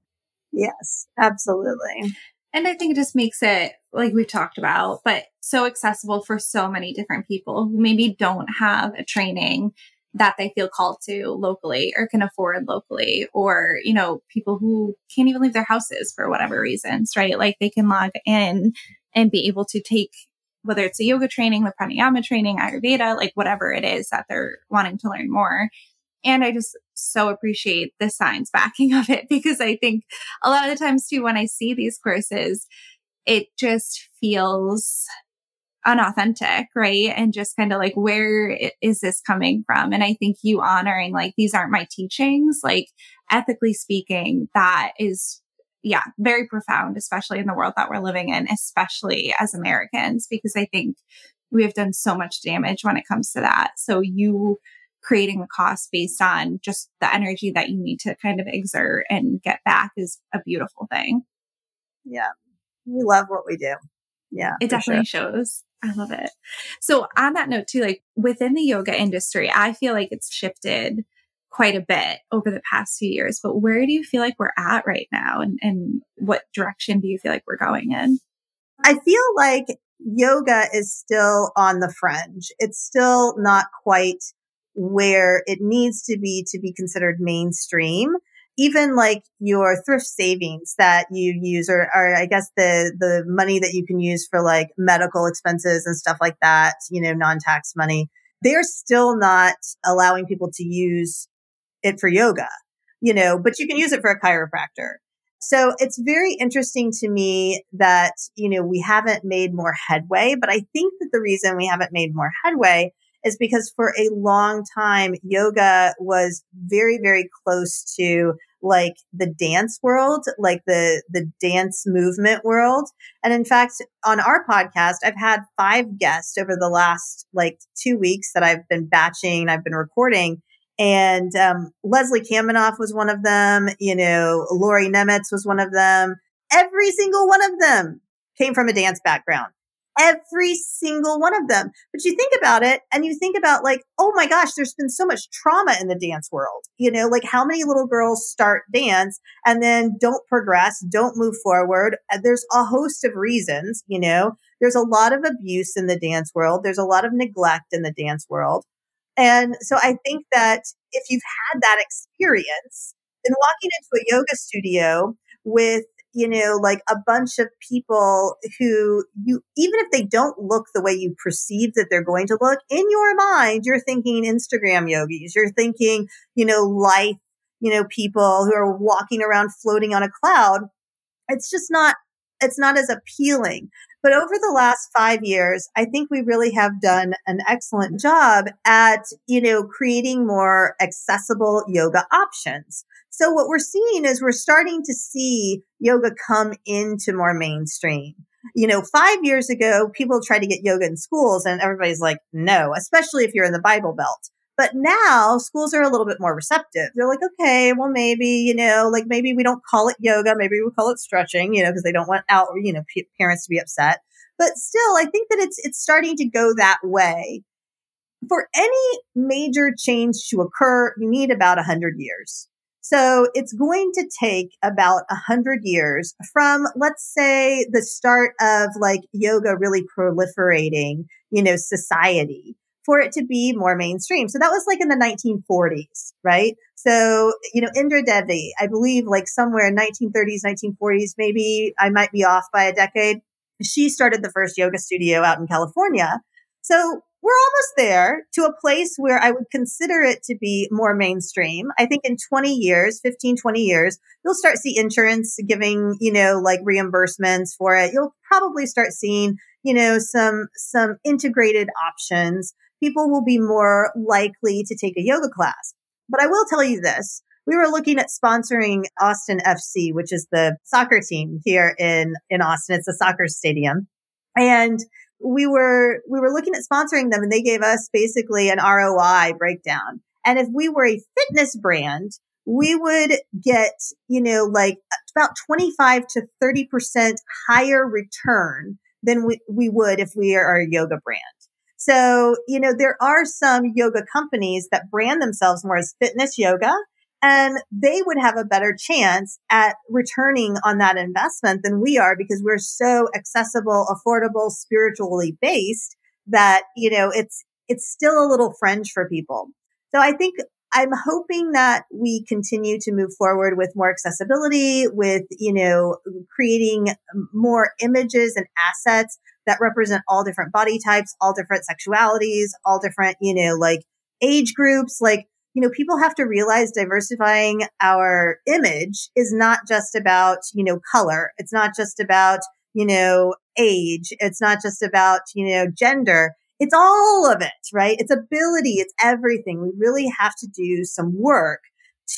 Yes, absolutely. And I think it just makes it, like we've talked about, but so accessible for so many different people who maybe don't have a training that they feel called to locally or can afford locally, or, you know, people who can't even leave their houses for whatever reasons, right? Like they can log in and be able to take whether it's a yoga training, the pranayama training, Ayurveda, like whatever it is that they're wanting to learn more. And I just so appreciate the science backing of it because I think a lot of the times too, when I see these courses, it just feels unauthentic, right? And just kind of like, where is this coming from? And I think you honoring like, these aren't my teachings, like ethically speaking, that is, yeah, very profound, especially in the world that we're living in, especially as Americans, because I think we have done so much damage when it comes to that. So you, creating a cost based on just the energy that you need to kind of exert and get back is a beautiful thing. Yeah. We love what we do. Yeah. It definitely sure. shows. I love it. So on that note too, like within the yoga industry, I feel like it's shifted quite a bit over the past few years, but where do you feel like we're at right now? And, and what direction do you feel like we're going in? I feel like yoga is still on the fringe. It's still not quite where it needs to be to be considered mainstream. Even like your thrift savings that you use, or, or I guess the, the money that you can use for like medical expenses and stuff like that, you know, non-tax money, they're still not allowing people to use it for yoga, you know, but you can use it for a chiropractor. So it's very interesting to me that, you know, we haven't made more headway, but I think that the reason we haven't made more headway is because for a long time, yoga was very, very close to like the dance world, like the, the dance movement world. And in fact, on our podcast, I've had five guests over the last like two weeks that I've been batching, I've been recording and um, Leslie Kaminoff was one of them. You know, Lori Nemitz was one of them. Every single one of them came from a dance background. Every single one of them. But you think about it and you think about like, oh my gosh, there's been so much trauma in the dance world. You know, like how many little girls start dance and then don't progress, don't move forward. There's a host of reasons, you know, there's a lot of abuse in the dance world. There's a lot of neglect in the dance world. And so I think that if you've had that experience, then walking into a yoga studio with, you know, like a bunch of people who you, even if they don't look the way you perceive that they're going to look, in your mind, you're thinking Instagram yogis, you're thinking, you know, life, you know, people who are walking around floating on a cloud. It's just not, it's not as appealing. But over the last five years, I think we really have done an excellent job at, you know, creating more accessible yoga options. So what we're seeing is we're starting to see yoga come into more mainstream. You know, five years ago, people tried to get yoga in schools and everybody's like, no, especially if you're in the Bible Belt. But now schools are a little bit more receptive. They're like, okay, well, maybe, you know, like maybe we don't call it yoga. Maybe we call it stretching, you know, because they don't want out, you know, p- parents to be upset. But still, I think that it's, it's starting to go that way. For any major change to occur, you need about a hundred years. So it's going to take about a hundred years from, let's say, the start of like yoga really proliferating, you know, society for it to be more mainstream. So that was like in the 1940s, right? So, you know, Indra Devi, I believe like somewhere in 1930s, 1940s, maybe I might be off by a decade. She started the first yoga studio out in California. So we're almost there to a place where I would consider it to be more mainstream. I think in 20 years, 15, 20 years, you'll start see insurance giving, you know, like reimbursements for it. You'll probably start seeing, you know, some, some integrated options people will be more likely to take a yoga class. But I will tell you this. We were looking at sponsoring Austin FC, which is the soccer team here in, in Austin. It's a soccer stadium. And we were, we were looking at sponsoring them and they gave us basically an ROI breakdown. And if we were a fitness brand, we would get, you know, like about 25 to 30% higher return than we, we would if we are a yoga brand. So, you know, there are some yoga companies that brand themselves more as fitness yoga and they would have a better chance at returning on that investment than we are because we're so accessible, affordable, spiritually based that, you know, it's, it's still a little fringe for people. So I think I'm hoping that we continue to move forward with more accessibility, with, you know, creating more images and assets that represent all different body types, all different sexualities, all different, you know, like age groups. Like, you know, people have to realize diversifying our image is not just about, you know, color. It's not just about, you know, age. It's not just about, you know, gender. It's all of it, right? It's ability. It's everything. We really have to do some work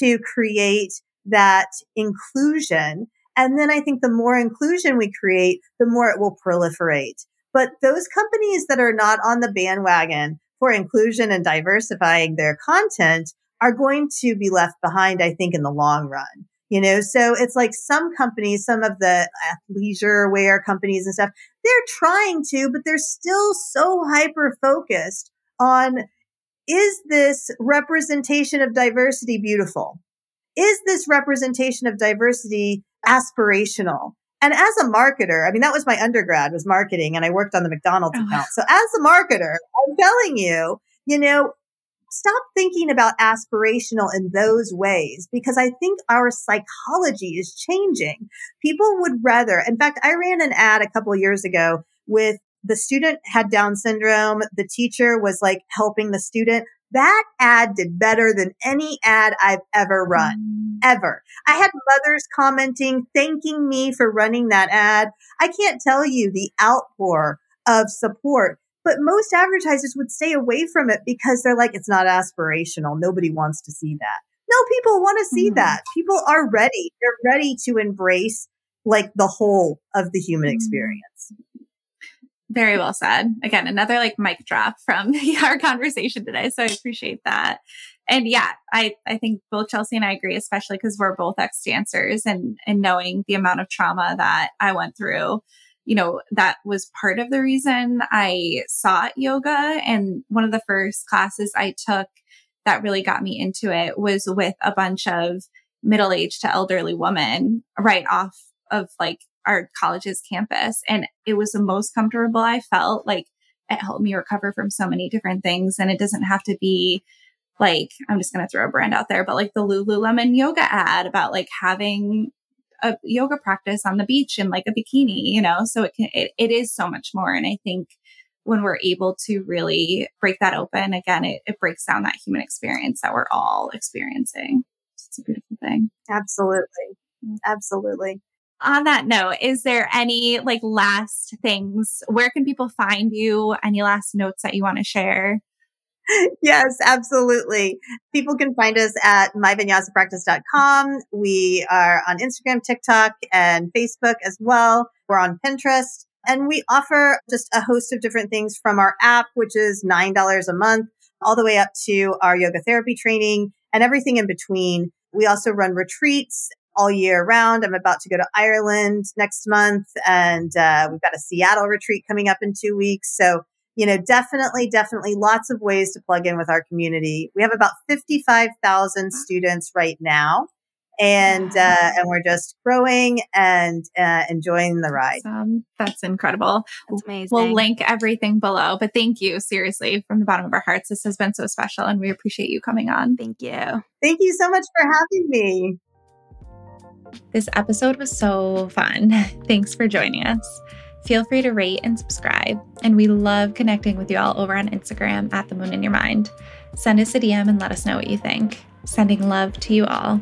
to create that inclusion and then I think the more inclusion we create, the more it will proliferate. But those companies that are not on the bandwagon for inclusion and diversifying their content are going to be left behind, I think, in the long run. You know, so it's like some companies, some of the leisure wear companies and stuff, they're trying to, but they're still so hyper focused on is this representation of diversity beautiful? Is this representation of diversity aspirational? And as a marketer, I mean, that was my undergrad was marketing and I worked on the McDonald's oh. account. So as a marketer, I'm telling you, you know, stop thinking about aspirational in those ways because I think our psychology is changing. People would rather, in fact, I ran an ad a couple years ago with the student had Down syndrome. The teacher was like helping the student. That ad did better than any ad I've ever run, mm. ever. I had mothers commenting, thanking me for running that ad. I can't tell you the outpour of support, but most advertisers would stay away from it because they're like, it's not aspirational. Nobody wants to see that. No, people want to see mm. that. People are ready. They're ready to embrace like the whole of the human mm. experience. Very well said. Again, another like mic drop from our conversation today. So I appreciate that. And yeah, I, I think both Chelsea and I agree, especially because we're both ex dancers and, and knowing the amount of trauma that I went through, you know, that was part of the reason I sought yoga. And one of the first classes I took that really got me into it was with a bunch of middle aged to elderly women right off of like our college's campus. And it was the most comfortable I felt. Like it helped me recover from so many different things. And it doesn't have to be like, I'm just going to throw a brand out there, but like the Lululemon yoga ad about like having a yoga practice on the beach in like a bikini, you know? So it can, it, it is so much more. And I think when we're able to really break that open, again, it, it breaks down that human experience that we're all experiencing. It's a beautiful thing. Absolutely. Mm. Absolutely on that note, is there any like last things? Where can people find you? Any last notes that you want to share? Yes, absolutely. People can find us at myvinyasapractice.com. We are on Instagram, TikTok, and Facebook as well. We're on Pinterest. And we offer just a host of different things from our app, which is $9 a month, all the way up to our yoga therapy training and everything in between. We also run retreats all year round. I'm about to go to Ireland next month and uh, we've got a Seattle retreat coming up in two weeks. So, you know, definitely, definitely lots of ways to plug in with our community. We have about 55,000 students right now. And uh, and we're just growing and uh, enjoying the ride. Awesome. That's incredible. That's amazing. We'll link everything below. But thank you, seriously, from the bottom of our hearts. This has been so special, and we appreciate you coming on. Thank you. Thank you so much for having me. This episode was so fun. Thanks for joining us. Feel free to rate and subscribe. And we love connecting with you all over on Instagram at The Moon and Your Mind. Send us a DM and let us know what you think. Sending love to you all.